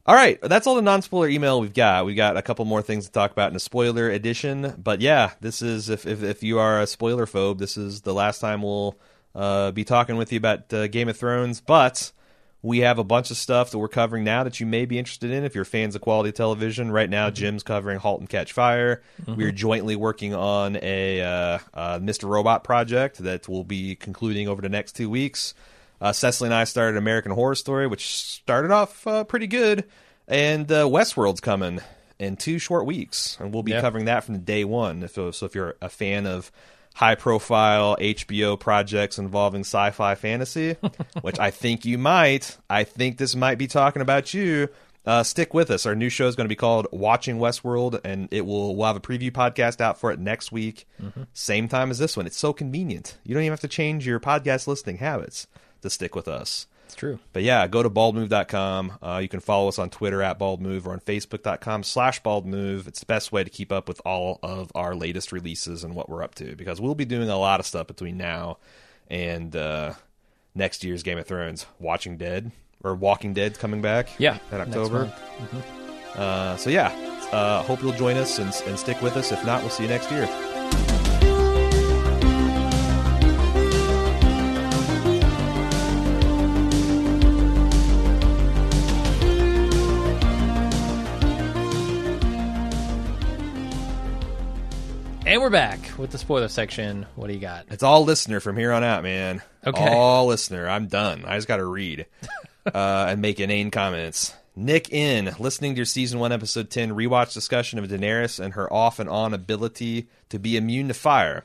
All right, that's all the non-spoiler email we've got. We've got a couple more things to talk about in a spoiler edition, but yeah, this is if if, if you are a spoiler phobe, this is the last time we'll uh, be talking with you about uh, Game of Thrones. But we have a bunch of stuff that we're covering now that you may be interested in if you're fans of quality television. Right now, Jim's covering *Halt and Catch Fire*. We're jointly working on a uh, uh, Mr. Robot project that will be concluding over the next two weeks. Uh, Cecily and I started American Horror Story, which started off uh, pretty good, and uh, Westworld's coming in two short weeks, and we'll be Yeah. covering that from day one. If, so, if you're a fan of high-profile HBO projects involving sci-fi fantasy, which I think you might, I think this might be talking about you. Uh, stick with us. Our new show is going to be called Watching Westworld, and it will we'll have a preview podcast out for it next week, same time as this one. It's so convenient. You don't even have to change your podcast listening habits to stick with us. It's true. But yeah, go to baldmove.com. Uh, you can follow us on Twitter at baldmove or on facebook.com slash baldmove. It's the best way to keep up with all of our latest releases and what we're up to because we'll be doing a lot of stuff between now and uh, next year's Game of Thrones. Watching Dead or Walking Dead coming back Yeah, in October. month. Uh, so yeah, uh, hope you'll join us and, and stick with us. If not, we'll see you next year. We're back with the spoiler section. What do you got? It's all listener from here on out, man. Okay. All listener. I'm done. I just got to read uh, and make inane comments. Nick in listening to your season one episode ten rewatch discussion of Daenerys and her off and on ability to be immune to fire.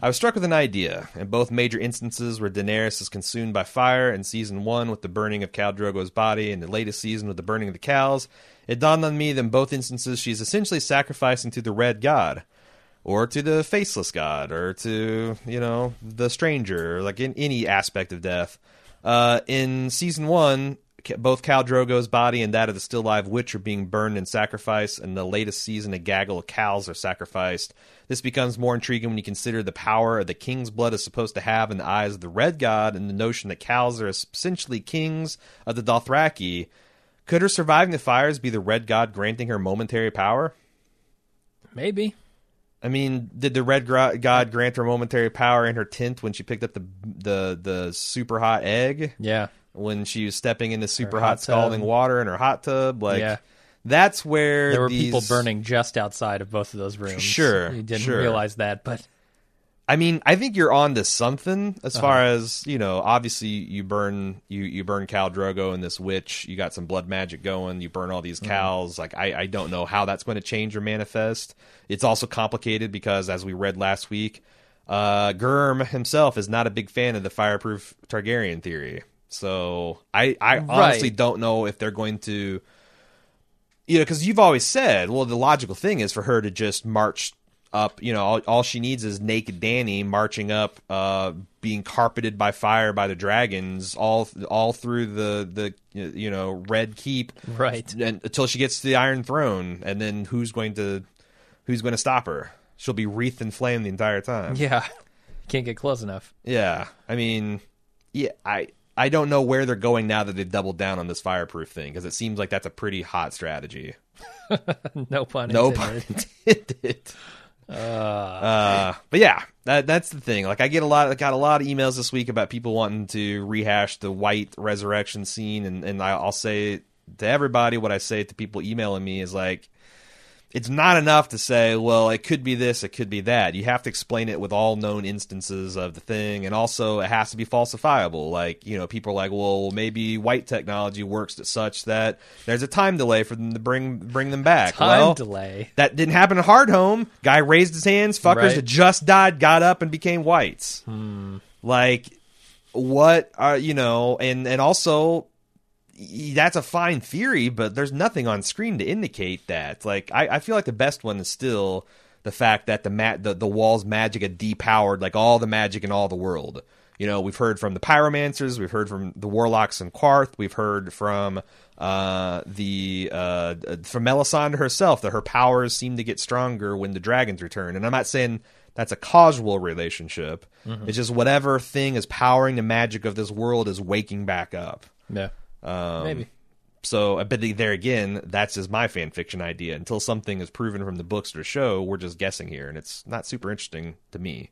I was struck with an idea. In both major instances where Daenerys is consumed by fire, in season one with the burning of Khal Drogo's body, and the latest season with the burning of the cows, it dawned on me that in both instances she's essentially sacrificing to the Red God or to the faceless god or to you know the stranger like in any aspect of death uh, in season one both Khal Drogo's body and that of the still alive witch are being burned in sacrifice, and the latest season, a gaggle of cows are sacrificed. This becomes more intriguing when you consider the power the king's blood is supposed to have in the eyes of the Red God, and the notion that cows are essentially kings of the Dothraki. Could her surviving the fires be the Red God granting her momentary power? Maybe. I mean, did the red god grant her momentary power in her tent when she picked up the the the super hot egg? Yeah. When she was stepping into super Her hot hot, scalding water in her hot tub, like Yeah. that's where There were these- people burning just outside of both of those rooms. Sure, You didn't sure. realize that, but I mean, I think you're on to something as Uh-huh. far as you know. Obviously, you burn you you burn Khal Drogo and this witch. You got some blood magic going. You burn all these Mm-hmm. cows. Like I, I don't know how that's going to change or manifest. It's also complicated because, as we read last week, uh, Gurm himself is not a big fan of the fireproof Targaryen theory. So I I honestly Right. don't know if they're going to you know, because you've always said, well, the logical thing is for her to just march up. You know, all, all she needs is naked Dany marching up, uh, being carpeted by fire by the dragons, all all through the the you know Red Keep, right. and, until she gets to the Iron Throne, and then who's going to who's going to stop her? She'll be wreathed in flame the entire time. Yeah. Can't get close enough. Yeah, I mean, yeah, I I don't know where they're going now that they've doubled down on this fireproof thing because it seems like that's a pretty hot strategy. No pun No pun intended. Uh, but yeah, that that's the thing. Like I get a lot, I got a lot of emails this week about people wanting to rehash the white resurrection scene, and and I'll say to everybody what I say to people emailing me is like. It's not enough to say, well, it could be this, it could be that. You have to explain it with all known instances of the thing, and also it has to be falsifiable. Like, you know, people are like, well, maybe white technology works to such that there's a time delay for them to bring bring them back. Time well, delay. that didn't happen at Hard Home. Guy raised his hands. Fuckers Right. that just died got up and became whites. Hmm. Like, what are you know? And and also, that's a fine theory, but there's nothing on screen to indicate that. Like, I, I feel like the best one is still the fact that the ma- the, the wall's magic had depowered like all the magic in all the world. You know, we've heard from the pyromancers, we've heard from the warlocks and Qarth, we've heard from uh, the uh, from Melisandre herself that her powers seem to get stronger when the dragons return. And I'm not saying That's a causal relationship. It's just whatever thing is powering the magic of this world is waking back up. Yeah. Um, Maybe. So, but there again, that's just my fan fiction idea. Until something is proven from the books or show, we're just guessing here, and it's not super interesting to me.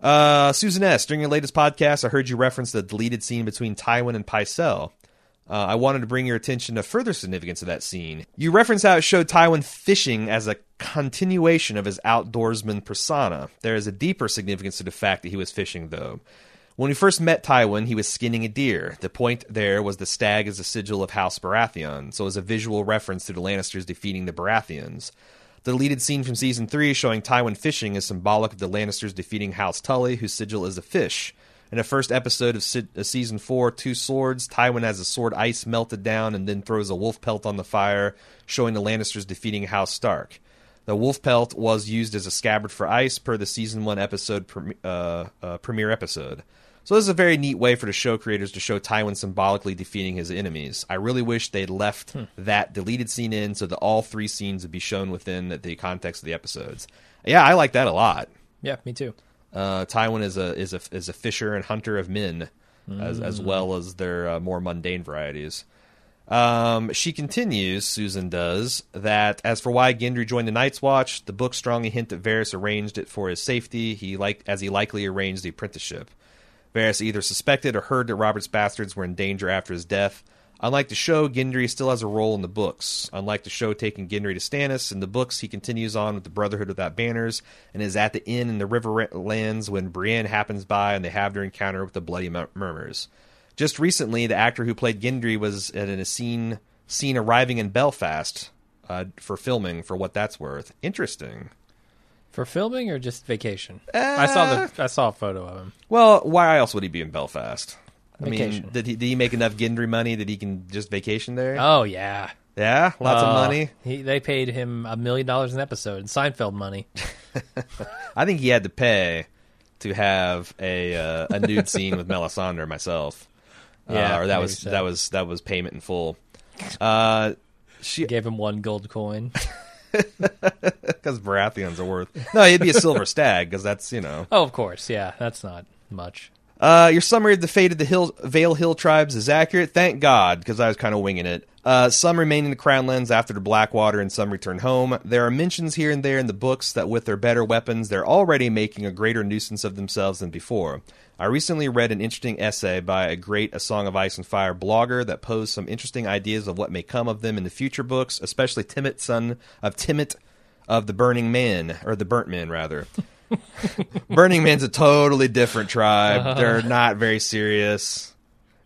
Uh, Susan S. During your latest podcast, I heard you reference the deleted scene between Tywin and Pycelle. Uh, I wanted to bring your attention to further significance of that scene. You reference how it showed Tywin fishing as a continuation of his outdoorsman persona. There is a deeper significance to the fact that he was fishing, though. When we first met Tywin, he was skinning a deer. The point there was the stag as a sigil of House Baratheon, so as a visual reference to the Lannisters defeating the Baratheons. The deleted scene from season 3 showing Tywin fishing is symbolic of the Lannisters defeating House Tully, whose sigil is a fish. In the first episode of, of season 4, Two Swords, Tywin has a sword ice melted down and then throws a wolf pelt on the fire, showing the Lannisters defeating House Stark. The wolf pelt was used as a scabbard for ice per the season 1 episode prem- uh, uh, premiere episode. So this is a very neat way for the show creators to show Tywin symbolically defeating his enemies. I really wish they'd left that deleted scene in so that all three scenes would be shown within the context of the episodes. Yeah, I like that a lot. Yeah, me too. Uh, Tywin is a is a is a fisher and hunter of men, as as well as their uh, more mundane varieties. Um, she continues, Susan does, that as for why Gendry joined the Night's Watch, the book strongly hint that Varys arranged it for his safety. He like as he likely arranged the apprenticeship. Varys either suspected or heard that Robert's bastards were in danger after his death. Unlike the show, Gendry still has a role in the books. Unlike the show taking Gendry to Stannis, in the books he continues on with the Brotherhood without banners and is at the inn in the Riverlands when Brienne happens by and they have their encounter with the Bloody Mur- Mummers. Just recently, the actor who played Gendry was in a scene seen arriving in Belfast uh, for filming. For what that's worth, interesting. For filming or just vacation? I saw Uh, the I saw a photo of him. Well, why else would he be in Belfast? I mean, Vacation. did he did he make enough Gendry money that he can just vacation there? Oh yeah. yeah, lots of Uh, money. He, they paid him a million dollars an episode. in Seinfeld money. I think he had to pay to have a uh, a nude scene with Melisandre myself. Yeah, uh, or that was so. that was that was payment in full. Uh, she Gave him one gold coin. because Baratheons are worth. No, he'd be a silver stag because that's you know. oh, of course. Yeah, that's not much. Uh, your summary of the fate of the Hill, Vale Hill tribes is accurate. Thank God, because I was kind of winging it. Uh, some remain in the Crownlands after the Blackwater, and some return home. There are mentions here and there in the books that with their better weapons, they're already making a greater nuisance of themselves than before. I recently read an interesting essay by a great A Song of Ice and Fire blogger that posed some interesting ideas of what may come of them in the future books, especially Timett, son of Timett of the Burning Man, or the Burnt Man, rather. Burning Man's a totally different tribe. Uh-huh. They're not very serious.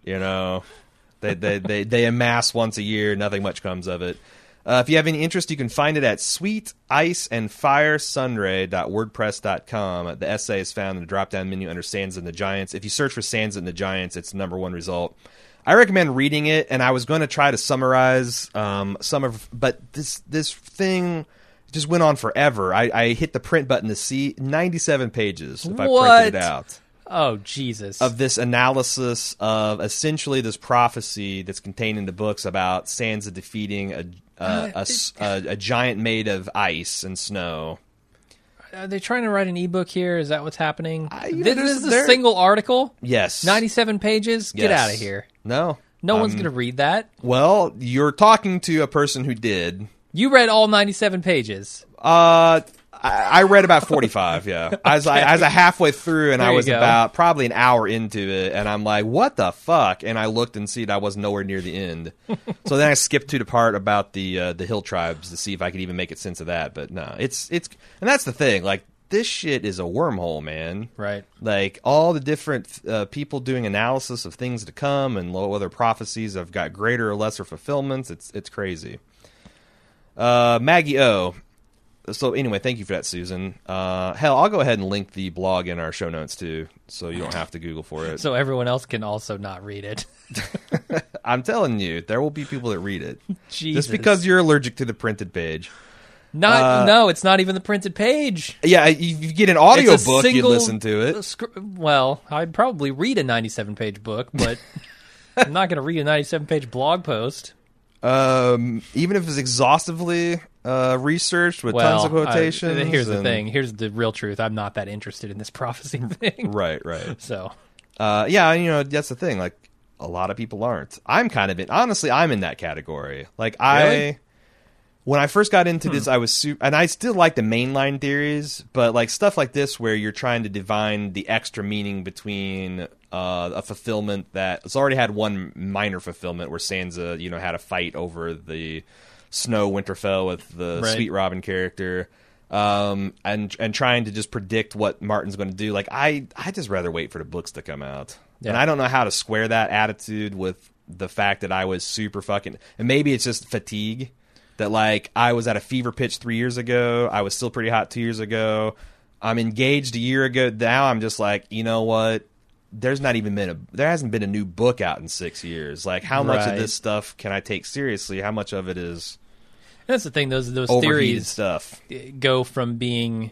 You know, they they they they amass once a year. Nothing much comes of it. Uh, if you have any interest, you can find it at Sweet Ice and Fire Sunray.wordpress.com. The essay is found in the drop down menu under Sansa and the Giants. If you search for Sansa and the Giants, it's the number one result. I recommend reading it, and I was going to try to summarize um, some of, but this this thing just went on forever. I, I hit the print button to see 97 pages if I What? printed it out Oh Jesus. of this analysis of essentially this prophecy that's contained in the books about Sansa defeating a a, a s- a- a giant made of ice and snow. Are they trying to write an ebook here? Is that what's happening? I- you know, this, this is a there- single article. Yes, Ninety-seven pages. Get Yes. out of here. No, No one's Um, going to read that. Well, you're talking to a person who did. You read all ninety-seven pages. Uh, I, I read about 45. Yeah, I was I, I was halfway through, and There I was about probably an hour into it, and I'm like, "What the fuck?" And I looked and see that I was nowhere near the end. so then I skipped to the part about the uh, the hill tribes to see if I could even make it sense of that. But no, it's it's and that's the thing. Like this shit is a wormhole, man. Right. Like all the different uh, people doing analysis of things to come and whether prophecies have got greater or lesser fulfillments. It's it's crazy. Uh, Maggie O. So anyway, thank you for that, Susan. Uh, hell, I'll go ahead and link the blog in our show notes too, so you don't have to Google for it. So everyone else can also not read it. I'm telling you, there will be people that read it Jesus. just because you're allergic to the printed page. Not Uh, no, it's not even the printed page. Yeah, if you get an audio It's a book, you single- listen to it. Well, I'd probably read a 97 page book, but I'm not going to read a 97 page blog post. Um, even if it's exhaustively uh, researched with well, tons of quotations. here's the thing. Here's the real truth. I'm not that interested in this prophecy thing. Right, right. So Uh, yeah, you know that's the thing. Like a lot of people aren't. I'm kind of in. Honestly, I'm in that category. Like I, Really? When I first got into this, I was super, and I still like the mainline theories, but like stuff like this where you're trying to divine the extra meaning between uh, a fulfillment that it's already had one minor fulfillment where Sansa, you know, had a fight over the Snow Winterfell with the Right. Sweet Robin character. Um and and trying to just predict what Martin's going to do. Like I, I just rather wait for the books to come out. And I don't know how to square that attitude with the fact that I was super fucking and maybe it's just fatigue that like I was at a fever pitch 3 years ago, I was still pretty hot 2 years ago. I'm engaged a year ago. Now I'm just like, you know what? There's not even been a there hasn't been a new book out in 6 years. Like how much of this stuff can I take seriously? How much of it is that's the thing. Those those theories stuff? go from being,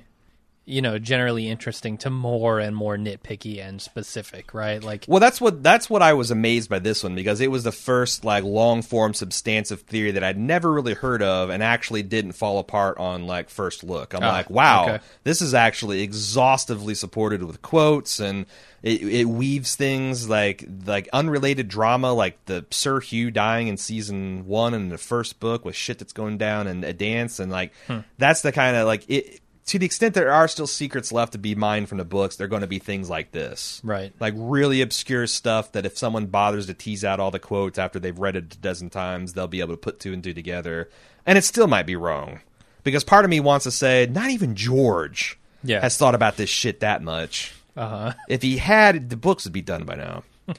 you know, generally interesting to more and more nitpicky and specific. Right? Like Well, that's what that's what I was amazed by this one because it was the first like long form substantive theory that I'd never really heard of and actually didn't fall apart on like first look. I'm Ah, like, wow, okay. this is actually exhaustively supported with quotes and it, it weaves things like like unrelated drama like the Sir Hugh dying in season one in the first book with shit that's going down and a dance and like Hmm. that's the kind of like it. To the extent there are still secrets left to be mined from the books, they're going to be things like this right. like really obscure stuff that if someone bothers to tease out all the quotes after they've read it a dozen times, they'll be able to put two and two together. And it still might be wrong. Because part of me wants to say, not even George Yeah. has thought about this shit that much. Uh huh. If he had, the books would be done by now.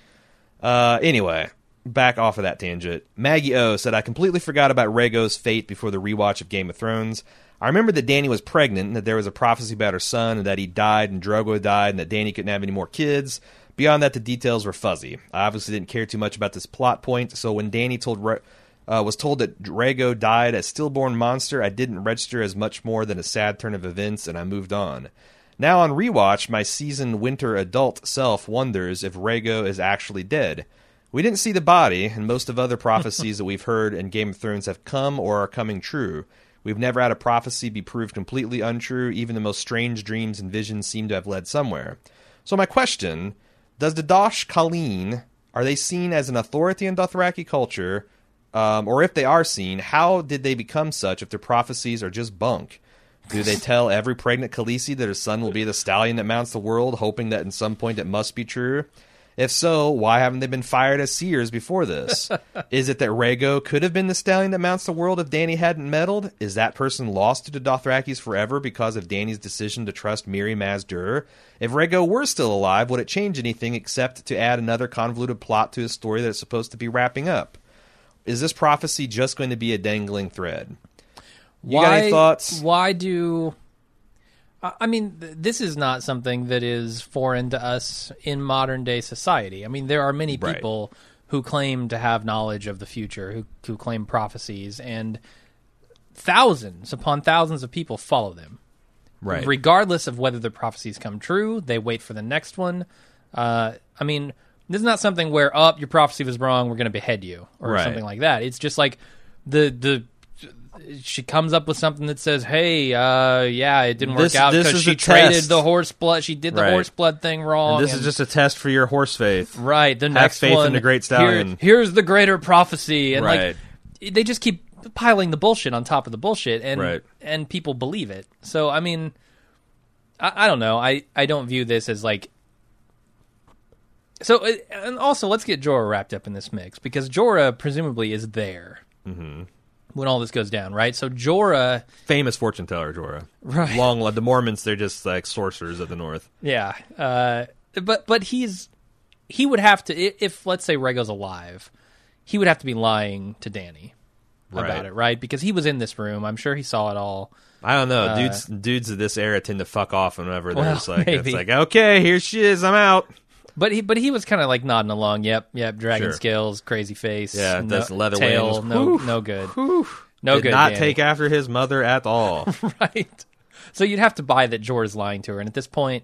uh, anyway, back off of that tangent. Maggie O said, I completely forgot about Rhaego's fate before the rewatch of Game of Thrones. I remember that Dany was pregnant and that there was a prophecy about her son and that he died and Drogo died and that Dany couldn't have any more kids. Beyond that, the details were fuzzy. I obviously didn't care too much about this plot point, so when Dany told uh, was told that Drago died a stillborn monster, I didn't register as much more than a sad turn of events, and I moved on. Now on rewatch, my seasoned winter adult self wonders if Rhaego is actually dead. We didn't see the body, and most of other prophecies that we've heard in Game of Thrones have come or are coming true. We've never had a prophecy be proved completely untrue. Even the most strange dreams and visions seem to have led somewhere. So my question: Does the Dosh Khaleen are they seen as an authority in Dothraki culture, um, or if they are seen, how did they become such? If their prophecies are just bunk, do they tell every pregnant Khaleesi that her son will be the stallion that mounts the world, hoping that in some point it must be true? If so, why haven't they been fired as seers before this? Is it that Rhaego could have been the stallion that mounts the world if Dany hadn't meddled? Is that person lost to the Dothrakis forever because of Dany's decision to trust Mirri Maz Duur? If Rhaego were still alive, would it change anything except to add another convoluted plot to a story that is supposed to be wrapping up? Is this prophecy just going to be a dangling thread? You got any thoughts? Why do? I mean, th- this is not something that is foreign to us in modern day society. I mean, there are many Right. people who claim to have knowledge of the future, who who claim prophecies, and thousands upon thousands of people follow them. Right. Regardless of whether the prophecies come true, they wait for the next one. Uh, I mean, this is not something where, up, your prophecy was wrong, we're going to behead you, or Right. something like that. It's just like the the she comes up with something that says, "Hey, uh, yeah, it didn't work out this because she traded test." the horse blood. She did the Right. horse blood thing wrong. And this and- is just a test for your horse faith. right. The next faith in the great here- stallion. here's the greater prophecy, and Right. like they just keep piling the bullshit on top of the bullshit, and Right. and people believe it. So I mean, I, I don't know. I I don't view this as like. So uh, and also let's get Jorah wrapped up in this mix because Jorah presumably is there Mm-hmm. When all this goes down, right? So Jorah, Famous fortune teller, Jorah. Right. Long, live. the Mormonts, they're just like sorcerers of the North. yeah, uh, but but he's he would have to if let's say Rhaego's alive, he would have to be lying to Dany Right. about it, right? Because he was in this room. I'm sure he saw it all. I don't know. dudes dudes of this era tend to fuck off whenever Well, there's like maybe. it's like, okay, here she is, I'm out. But he, but he was kind of like nodding along. Yep, yep. Dragon Sure. scales, crazy face. Yeah, no, that's leather tail. wings. No, Whew. no good. Whew. No Did good. not Dany. take after his mother at all. right. So you'd have to buy that Jorah's lying to her, and at this point,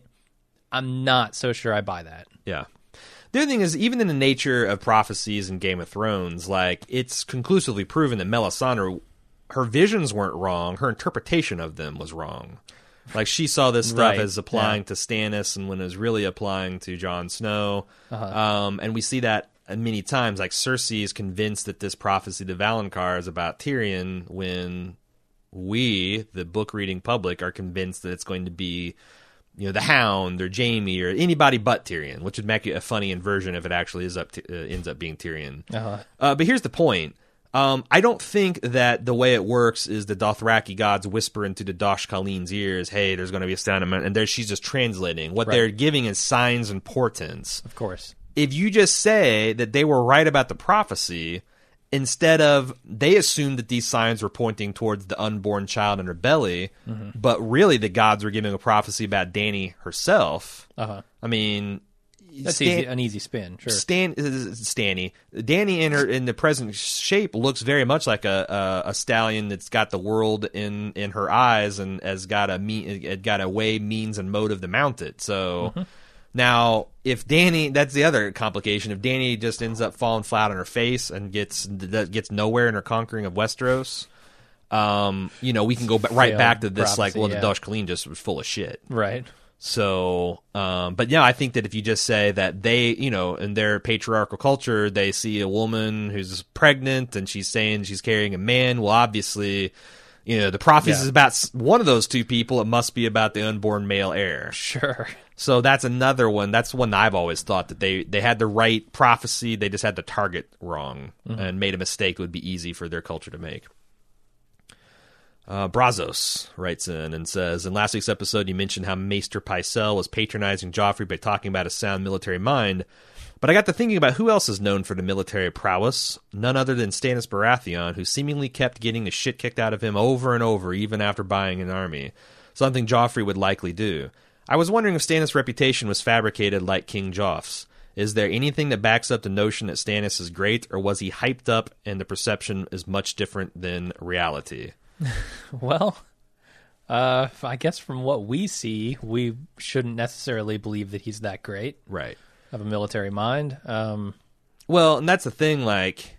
I'm not so sure I buy that. yeah. The other thing is, even in the nature of prophecies in Game of Thrones, like it's conclusively proven that Melisandre, her visions weren't wrong, her interpretation of them was wrong. Like she saw this stuff Right, as applying to Stannis, and when it was really applying to Jon Snow. Uh-huh. Um, and we see that many times. Like Cersei is convinced that this prophecy to Valonqar is about Tyrion, when we, the book reading public, are convinced that it's going to be you know the Hound or Jaime or anybody but Tyrion, which would make it a funny inversion if it actually is up to, uh, ends up being Tyrion. Uh-huh. Uh, but here's the point. Um, I don't think that the way it works is the Dothraki gods whisper into the Dosh Khaleen's ears, "Hey, there's going to be a stand," and there she's just translating. What Right. they're giving is signs and portents. Of course. If you just say that they were right about the prophecy, instead of they assumed that these signs were pointing towards the unborn child in her belly, Mm-hmm. but really the gods were giving a prophecy about Dany herself. Uh-huh. I mean, That's Stan- easy, an easy spin. Sure. Stan, uh, Stanny, Dany in her in the present shape looks very much like a, a a stallion that's got the world in in her eyes and has got a mean it got a way means and motive to mount it. So now, if Dany, that's the other complication. If Dany just ends up falling flat on her face and gets gets nowhere in her conquering of Westeros. Um, you know, we can go ba- right Failed back to this, like, well, yeah. the Dosh Khaleen just was full of shit. Right. So, um, but yeah, I think that if you just say that they, you know, in their patriarchal culture, they see a woman who's pregnant and she's saying she's carrying a man. Well, obviously, you know, the prophecy Yeah. is about one of those two people. It must be about the unborn male heir. Sure. So that's another one. That's one that I've always thought that they they had the right prophecy. They just had the target wrong and made a mistake. It would be easy for their culture to make. Uh, Brazos writes in and says, In last week's episode, you mentioned how Maester Pycelle was patronizing Joffrey by talking about a sound military mind. But I got to thinking about who else is known for the military prowess. None other than Stannis Baratheon, who seemingly kept getting the shit kicked out of him over and over, even after buying an army. Something Joffrey would likely do. I was wondering if Stannis' reputation was fabricated like King Joff's. Is there anything that backs up the notion that Stannis is great, or was he hyped up and the perception is much different than reality? Well, uh, I guess from what we see, we shouldn't necessarily believe that he's that great Right. of a military mind. Um, Well, and that's the thing, like,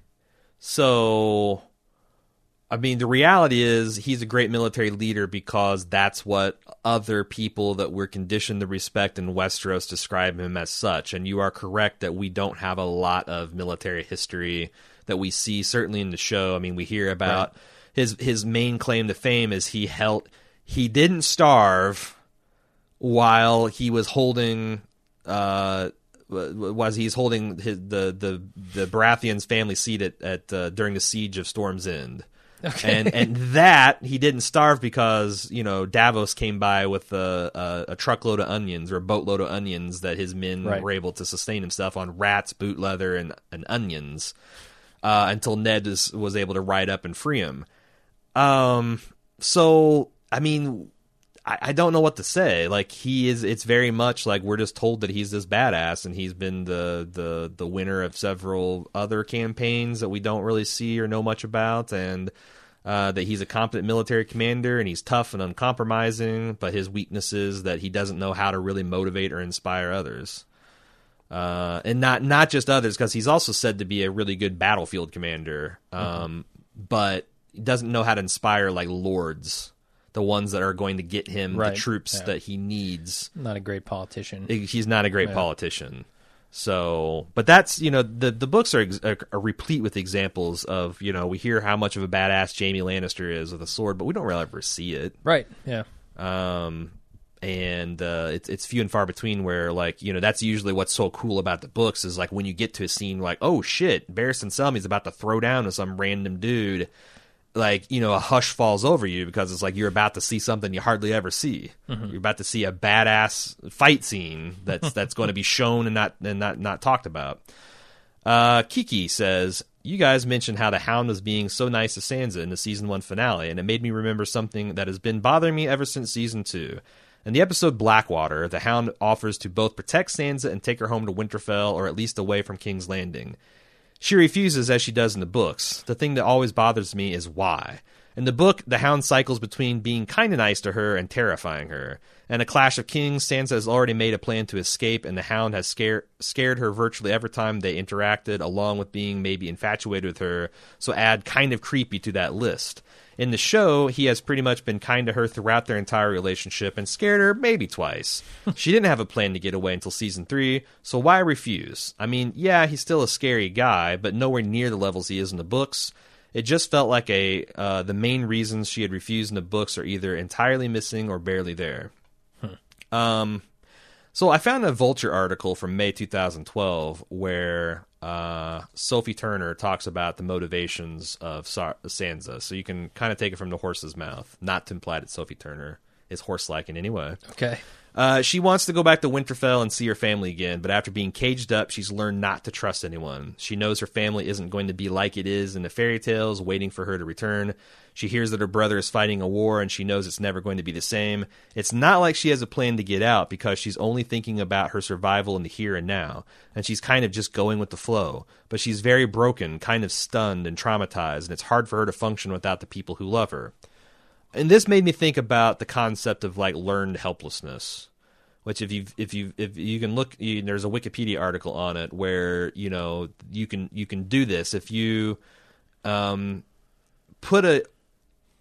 so, I mean, the reality is he's a great military leader because that's what other people that we're conditioned to respect in Westeros describe him as such. And you are correct that we don't have a lot of military history that we see, certainly in the show. I mean, we hear about his his main claim to fame is he held he didn't starve while he was holding uh was he's holding his, the the the Baratheon's family seat at, at uh, during the siege of Storm's End. And and that he didn't starve because you know Davos came by with a, a, a truckload of onions or a boatload of onions that his men Right. were able to sustain himself on rats, boot leather, and and onions uh, until Ned is, was able to ride up and free him. Um, so I mean, I, I don't know what to say. Like he is, it's very much like we're just told that he's this badass, and he's been the the the winner of several other campaigns that we don't really see or know much about, and uh, that he's a competent military commander and he's tough and uncompromising. But his weakness is that he doesn't know how to really motivate or inspire others. Uh, and not not just others, because he's also said to be a really good battlefield commander, um, but he doesn't know how to inspire like lords, the ones that are going to get him Right, the troops yeah. that he needs. not a great politician. He's not a great Yeah. politician. So, but that's you know the the books are, are are replete with examples of you know we hear how much of a badass Jaime Lannister is with a sword, but we don't really ever see it right. Yeah. um, and uh, it's it's few and far between where like you know that's usually what's so cool about the books is like when you get to a scene like oh shit Barristan Selmy's about to throw down to some random dude like you know a hush falls over you because it's like you're about to see something you hardly ever see you're about to see a badass fight scene that's that's going to be shown and not and not not talked about uh, Kiki says, You guys mentioned how the Hound was being so nice to Sansa in the season one finale, and it made me remember something that has been bothering me ever since season two. In the episode Blackwater, the Hound offers to both protect Sansa and take her home to Winterfell, or at least away from King's Landing. She refuses, as she does in the books. The thing that always bothers me is why. In the book, the Hound cycles between being kind of nice to her and terrifying her. In A Clash of Kings, Sansa has already made a plan to escape, and the Hound has scared scared her virtually every time they interacted, along with being maybe infatuated with her. So add kind of creepy to that list. In the show, he has pretty much been kind to her throughout their entire relationship and scared her maybe twice. she didn't have a plan to get away until season three, so why refuse? I mean, yeah, he's still a scary guy, but nowhere near the levels he is in the books. It just felt like a uh, the main reasons she had refused in the books are either entirely missing or barely there. Um, so I found a Vulture article from May 2012 where uh, Sophie Turner talks about the motivations of Sa- Sansa. So you can kind of take it from the horse's mouth, not to imply that Sophie Turner is horse-like in any way. Okay. Uh, she wants to go back to Winterfell and see her family again, but after being caged up, she's learned not to trust anyone. She knows her family isn't going to be like it is in the fairy tales, waiting for her to return. She hears that her brother is fighting a war, and she knows it's never going to be the same. It's not like she has a plan to get out because she's only thinking about her survival in the here and now, and she's kind of just going with the flow. But she's very broken, kind of stunned and traumatized, and it's hard for her to function without the people who love her and this made me think about the concept of like learned helplessness which if you if you if you can look you, there's a wikipedia article on it where you know you can you can do this. If you um put a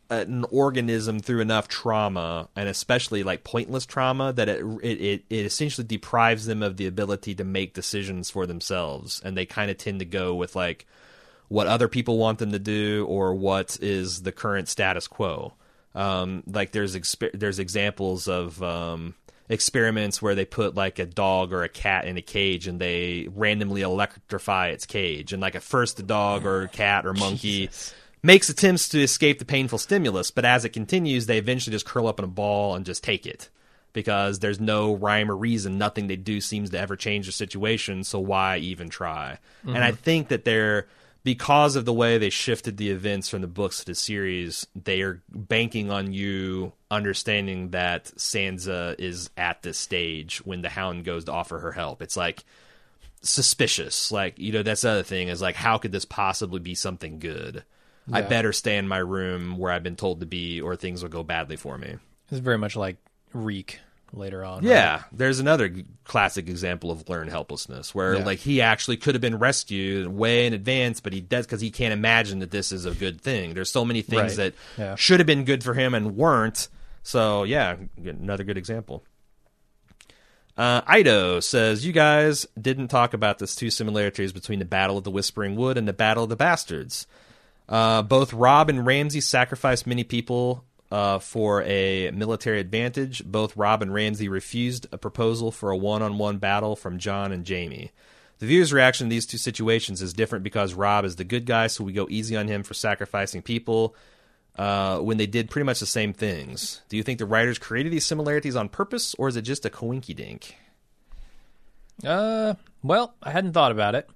an organism through enough trauma and especially like pointless trauma that it it it essentially deprives them of the ability to make decisions for themselves and they kind of tend to go with like what other people want them to do or what is the current status quo um, like there's there's examples of um, experiments where they put like a dog or a cat in a cage and they randomly electrify its cage. And like at first the dog or cat or monkey Jesus. makes attempts to escape the painful stimulus but as it continues they eventually just curl up in a ball and just take it. Because there's no rhyme or reason. Nothing they do seems to ever change the situation so why even try? And i think that they're because of the way they shifted the events from the books to the series, they are banking on you understanding that Sansa is at this stage when the Hound goes to offer her help. It's like suspicious. Like, you know, that's the other thing is like, how could this possibly be something good? I better stay in my room where I've been told to be, or things will go badly for me. It's very much like Reek later on. right? Yeah, there's another classic example of learned helplessness where Yeah. like he actually could have been rescued way in advance, but he does because he can't imagine that this is a good thing. There's so many things Right. that Yeah. should have been good for him and weren't. So yeah, another good example. Uh, Ido says, You guys didn't talk about this two similarities between the Battle of the Whispering Wood and the Battle of the Bastards. Uh, both Robb and Ramsay sacrificed many people uh, for a military advantage. Both Robb and Ramsay refused a proposal for a one on one battle from Jon and Jaime. The viewer's reaction to these two situations is different because Robb is the good guy, so we go easy on him for sacrificing people uh, when they did pretty much the same things. Do you think the writers created these similarities on purpose, or is it just a coinky dink? Uh, well, I hadn't thought about it.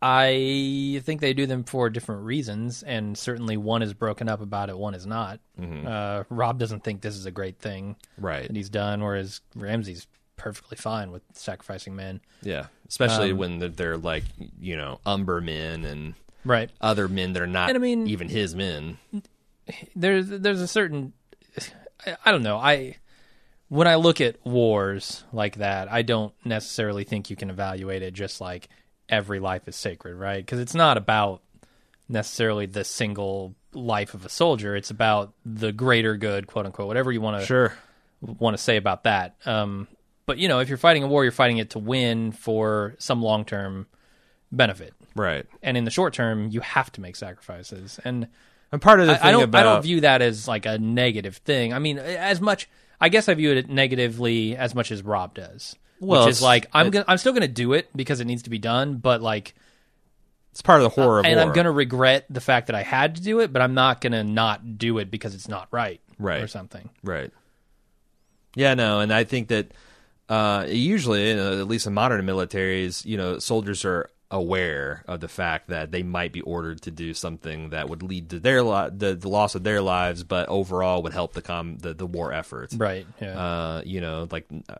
I think they do them for different reasons, and certainly one is broken up about it, one is not. Uh, Robb doesn't think this is a great thing Right. that he's done, whereas Ramsay's perfectly fine with sacrificing men. Yeah. Especially Um, when they're, they're like, you know, umber men and Right. other men that are not And I mean- even his men. there's there's a certain I, I don't know I when I look at wars like that I don't necessarily think you can evaluate it just like every life is sacred right because it's not about necessarily the single life of a soldier it's about the greater good quote unquote whatever you want to Sure. want to say about that um but you know if you're fighting a war you're fighting it to win for some long term benefit Right. and in the short term you have to make sacrifices and And part of the I, thing I don't. about I don't view that as like a negative thing. I mean, as much. I guess I view it negatively as much as Robb does. Well, which is like I'm gonna, I'm still gonna do it because it needs to be done, but like, it's part of the horror of and war. I'm gonna regret the fact that I had to do it, but I'm not gonna not do it because it's not right, Right. or something. Right. Yeah, no, and I think that uh, usually, at least in modern militaries, you know, soldiers are aware of the fact that they might be ordered to do something that would lead to their li- the, the loss of their lives, but overall would help the com the, the war effort. Right. Yeah. Uh, you know, like uh,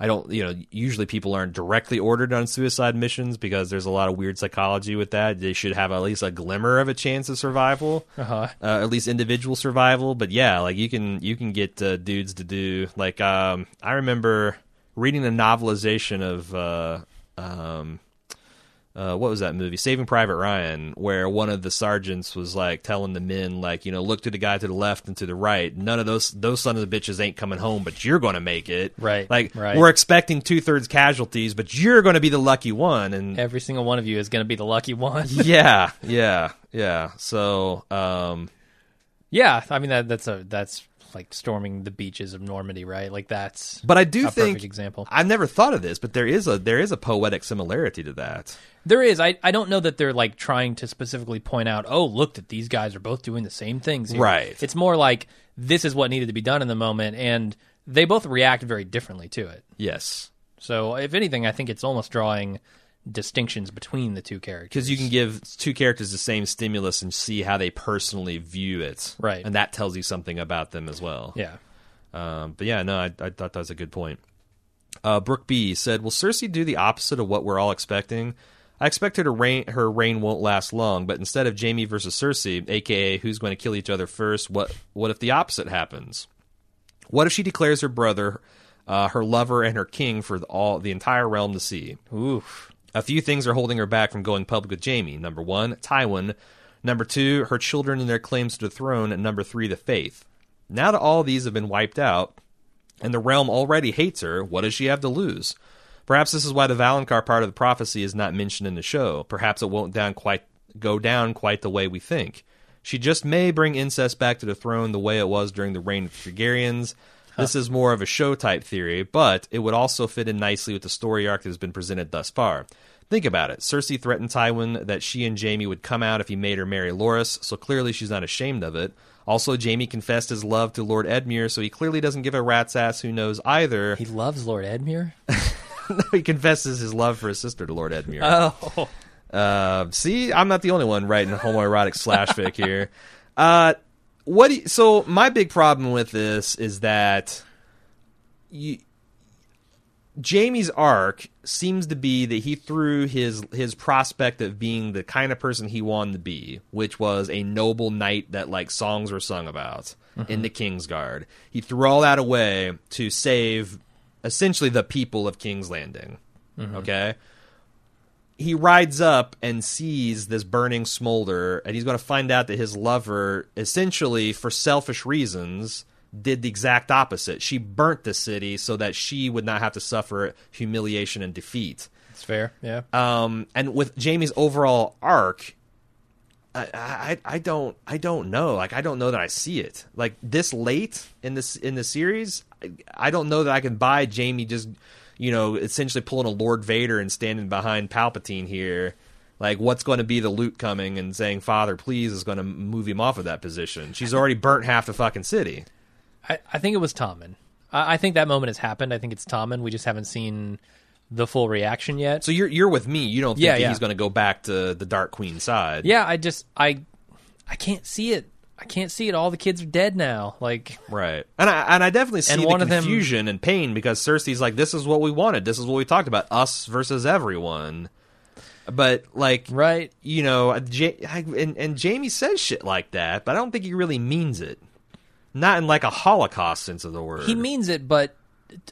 I don't, you know, usually people aren't directly ordered on suicide missions because there's a lot of weird psychology with that. They should have at least a glimmer of a chance of survival, Uh-huh. uh, at least individual survival. But yeah, like you can you can get uh, dudes to do like um, I remember reading a novelization of uh, um, uh, what was that movie? Saving Private Ryan, where one of the sergeants was like telling the men, like, you know, look to the guy to the left and to the right. None of those those sons of bitches ain't coming home, but you're going to make it. Right, Like right. we're expecting two thirds casualties, but you're going to be the lucky one. And Every single one of you is going to be the lucky one. yeah, yeah, yeah. So, um, yeah, I mean that that's a that's like storming the beaches of Normandy, right? Like that's but I do a think example. I've never thought of this, but there is a there is a poetic similarity to that. There is. I, I don't know that they're like trying to specifically point out, oh, look that these guys are both doing the same things. Here. Right. It's more like this is what needed to be done in the moment, and they both react very differently to it. Yes. So, if anything, I think it's almost drawing distinctions between the two characters. because you can give two characters the same stimulus and see how they personally view it, Right. And that tells you something about them as well. yeah. Um, but yeah, no, I, I thought that was a good point. Uh, Brooke B said, "Will Cersei do the opposite of what we're all expecting? I expect her to reign. Her reign won't last long. But instead of Jaime versus Cersei, aka who's going to kill each other first, what what if the opposite happens? What if she declares her brother, uh, her lover, and her king for the, all the entire realm to see? Oof. A few things are holding her back from going public with Jaime. Number one, Tywin. Number two, her children and their claims to the throne. And number three, the faith. Now that all these have been wiped out, and the realm already hates her, what does she have to lose? Perhaps this is why the Valonqar part of the prophecy is not mentioned in the show. Perhaps it won't down quite go down quite the way we think. She just may bring incest back to the throne the way it was during the reign of the Targaryens. This is more of a show type theory, but it would also fit in nicely with the story arc that has been presented thus far. Think about it. Cersei threatened Tywin that she and Jaime would come out if he made her marry Loras, so clearly she's not ashamed of it. Also, Jaime confessed his love to Lord Edmure, so he clearly doesn't give a rat's ass who knows either. He loves Lord Edmure. no, he confesses his love for his sister to Lord Edmure. Oh. Uh, see, I'm not the only one writing homoerotic slash fic here. Uh, what? Do you, so my big problem with this is that you, Jaime's arc seems to be that he threw his his prospect of being the kind of person he wanted to be, which was a noble knight that like songs were sung about in mm-hmm. the Kingsguard. He threw all that away to save essentially the people of King's Landing. Mm-hmm. Okay he rides up and sees this burning smolder, and he's going to find out that his lover, essentially for selfish reasons, did the exact opposite. She burnt the city so that she would not have to suffer humiliation and defeat. It's fair. Yeah. Um, and with Jaime's overall arc, I, I I don't I don't know. Like I don't know that I see it. Like this late in this in the series, I, I don't know that I can buy Jamie just you know essentially pulling a Lord Vader and standing behind Palpatine here. Like what's going to be the loot coming and saying "Father, please" is going to move him off of that position. She's already burnt half the fucking city. I, I think it was Tommen. I, I think that moment has happened. I think it's Tommen. We just haven't seen the full reaction yet. So you're you're with me. You don't think Yeah, yeah. he's going to go back to the Dark Queen side? yeah, I just I I can't see it. I can't see it. All the kids are dead now. Like Right. And I and I definitely see And the one of them- confusion and pain because Cersei's like, this is what we wanted. This is what we talked about. Us versus everyone. But like, right. you know, ja- I, and and Jaime says shit like that, but I don't think he really means it. Not in like a Holocaust sense of the word. He means it, but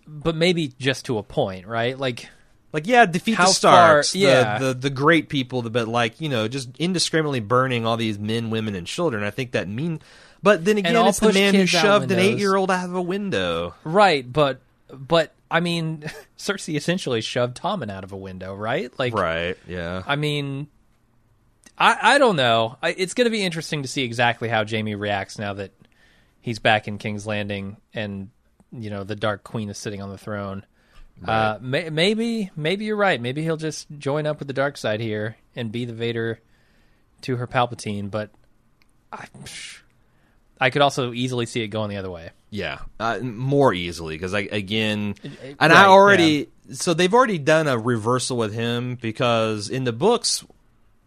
but maybe just to a point, right? Like like, yeah, defeat How the Starks, far- yeah. the, the the great people, but like, you know, just indiscriminately burning all these men, women, and children. I think that mean. But then again, it's the man who shoved an eight year old out of a window. right, but but I mean, Cersei essentially shoved Tommen out of a window, right? Like Right. Yeah. I mean, I I don't know. I, it's going to be interesting to see exactly how Jaime reacts now that he's back in King's Landing and you know the Dark Queen is sitting on the throne. Uh, may, maybe maybe you're right. Maybe he'll just join up with the dark side here and be the Vader to her Palpatine. But I I could also easily see it going the other way. Yeah, uh, more easily because I again, and I right, already so they've already done a reversal with him because in the books,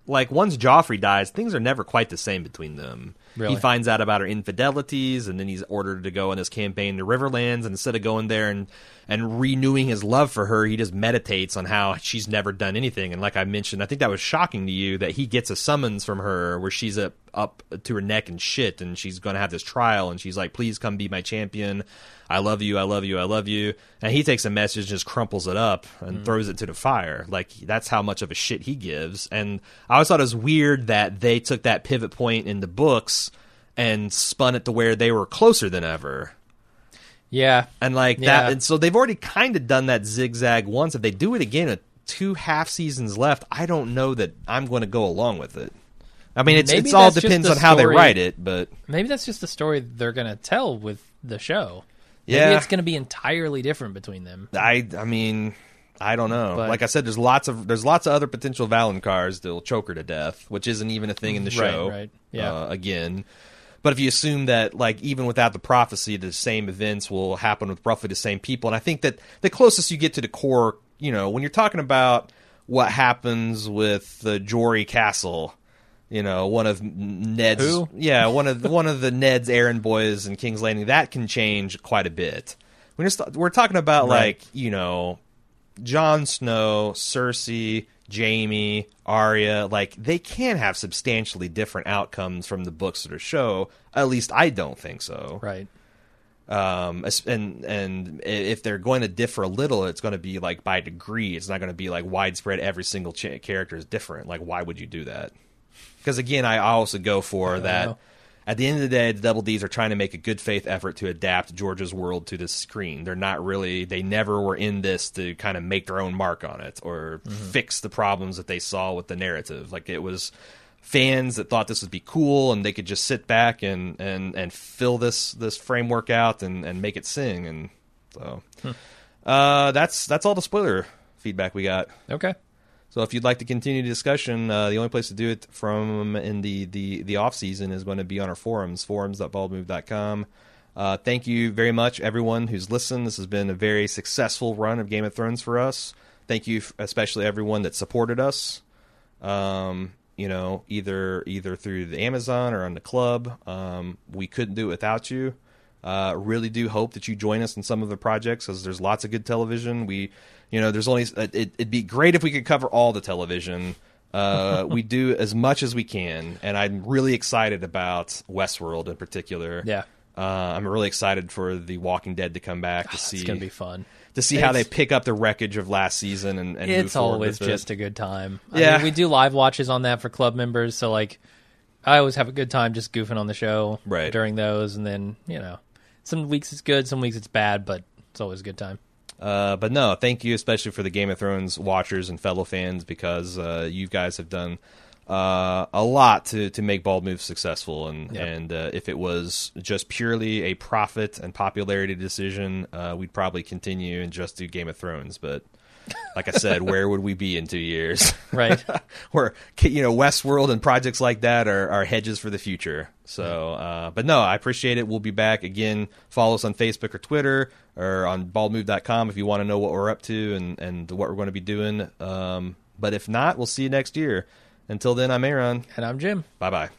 like once Joffrey dies, things are never quite the same between them. Really? He finds out about her infidelities, and then he's ordered to go on this campaign to Riverlands. And instead of going there and and renewing his love for her, he just meditates on how she's never done anything. And like I mentioned, I think that was shocking to you that he gets a summons from her where she's up up to her neck and shit, and she's going to have this trial, and she's like, "Please come be my champion. I love you. I love you. I love you." And he takes a message, and just crumples it up, and mm. throws it to the fire. Like that's how much of a shit he gives. And I always thought it was weird that they took that pivot point in the books and spun it to where they were closer than ever. Yeah. And like Yeah. that, and so they've already kind of done that zigzag once. If they do it again two half seasons left, I don't know that I'm going to go along with it. I mean, it's it's all depends on how they write it, but Maybe that's just the story they're going to tell with the show. Maybe Yeah. it's going to be entirely different between them. I I mean, I don't know. But- like I said, there's lots of there's lots of other potential Valonqars that'll choke her to death, which isn't even a thing in the Right, show. right. Yeah. Uh, again. But if you assume that, like, even without the prophecy, the same events will happen with roughly the same people, and I think that the closest you get to the core, you know, when you're talking about what happens with the Jory Cassel, you know, one of Ned's, Who? yeah, one of one of the Ned's errand boys in King's Landing, that can change quite a bit. We're just we're talking about Right. like you know, Jon Snow, Cersei, Jamie, Arya, like they can have substantially different outcomes from the books or the show. At least I don't think so. Right. Um, and and if they're going to differ a little, it's going to be like by degree. It's not going to be like widespread. Every single ch- character is different. Like, why would you do that? Because again, I also go for that. At the end of the day, the Double D's are trying to make a good faith effort to adapt George's world to the screen. They're not really, they never were in this to kind of make their own mark on it or fix the problems that they saw with the narrative. Like it was fans that thought this would be cool and they could just sit back and, and, and fill this, this framework out and, and make it sing. And so, uh, that's, that's all the spoiler feedback we got. Okay. So if you'd like to continue the discussion, uh, the only place to do it from in the, the, the off season is going to be on our forums, forums.baldmove.com. Uh, thank you very much, everyone who's listened. This has been a very successful run of Game of Thrones for us. Thank you, especially everyone that supported us. Um, you know, either either through the Amazon or on the club. Um, we couldn't do it without you. Uh, really do hope that you join us in some of the projects because there's lots of good television. We, you know, there's only it, it'd be great if we could cover all the television. Uh, we do as much as we can, and I'm really excited about Westworld in particular. Yeah. Uh, I'm really excited for The Walking Dead to come back to see It's going to be fun. to see how they pick up the wreckage of last season and, and It's always with it. just a good time. I Yeah. mean, we do live watches on that for club members, so like I always have a good time just goofing on the show Right. during those and then, you know, some weeks it's good, some weeks it's bad, but it's always a good time. Uh, but no, thank you especially for the Game of Thrones watchers and fellow fans because uh, you guys have done uh, a lot to, to make Bald Move successful. And Yep. and uh, if it was just purely a profit and popularity decision, uh, we'd probably continue and just do Game of Thrones. But like I said, where would we be in two years? Right. Where you know Westworld and projects like that are, are hedges for the future. So, uh, but no, I appreciate it. We'll be back again. Follow us on Facebook or Twitter or on baldmove.com if you want to know what we're up to and and what we're going to be doing. Um, but if not, we'll see you next year. Until then, I'm Aaron. and I'm Jim. Bye bye.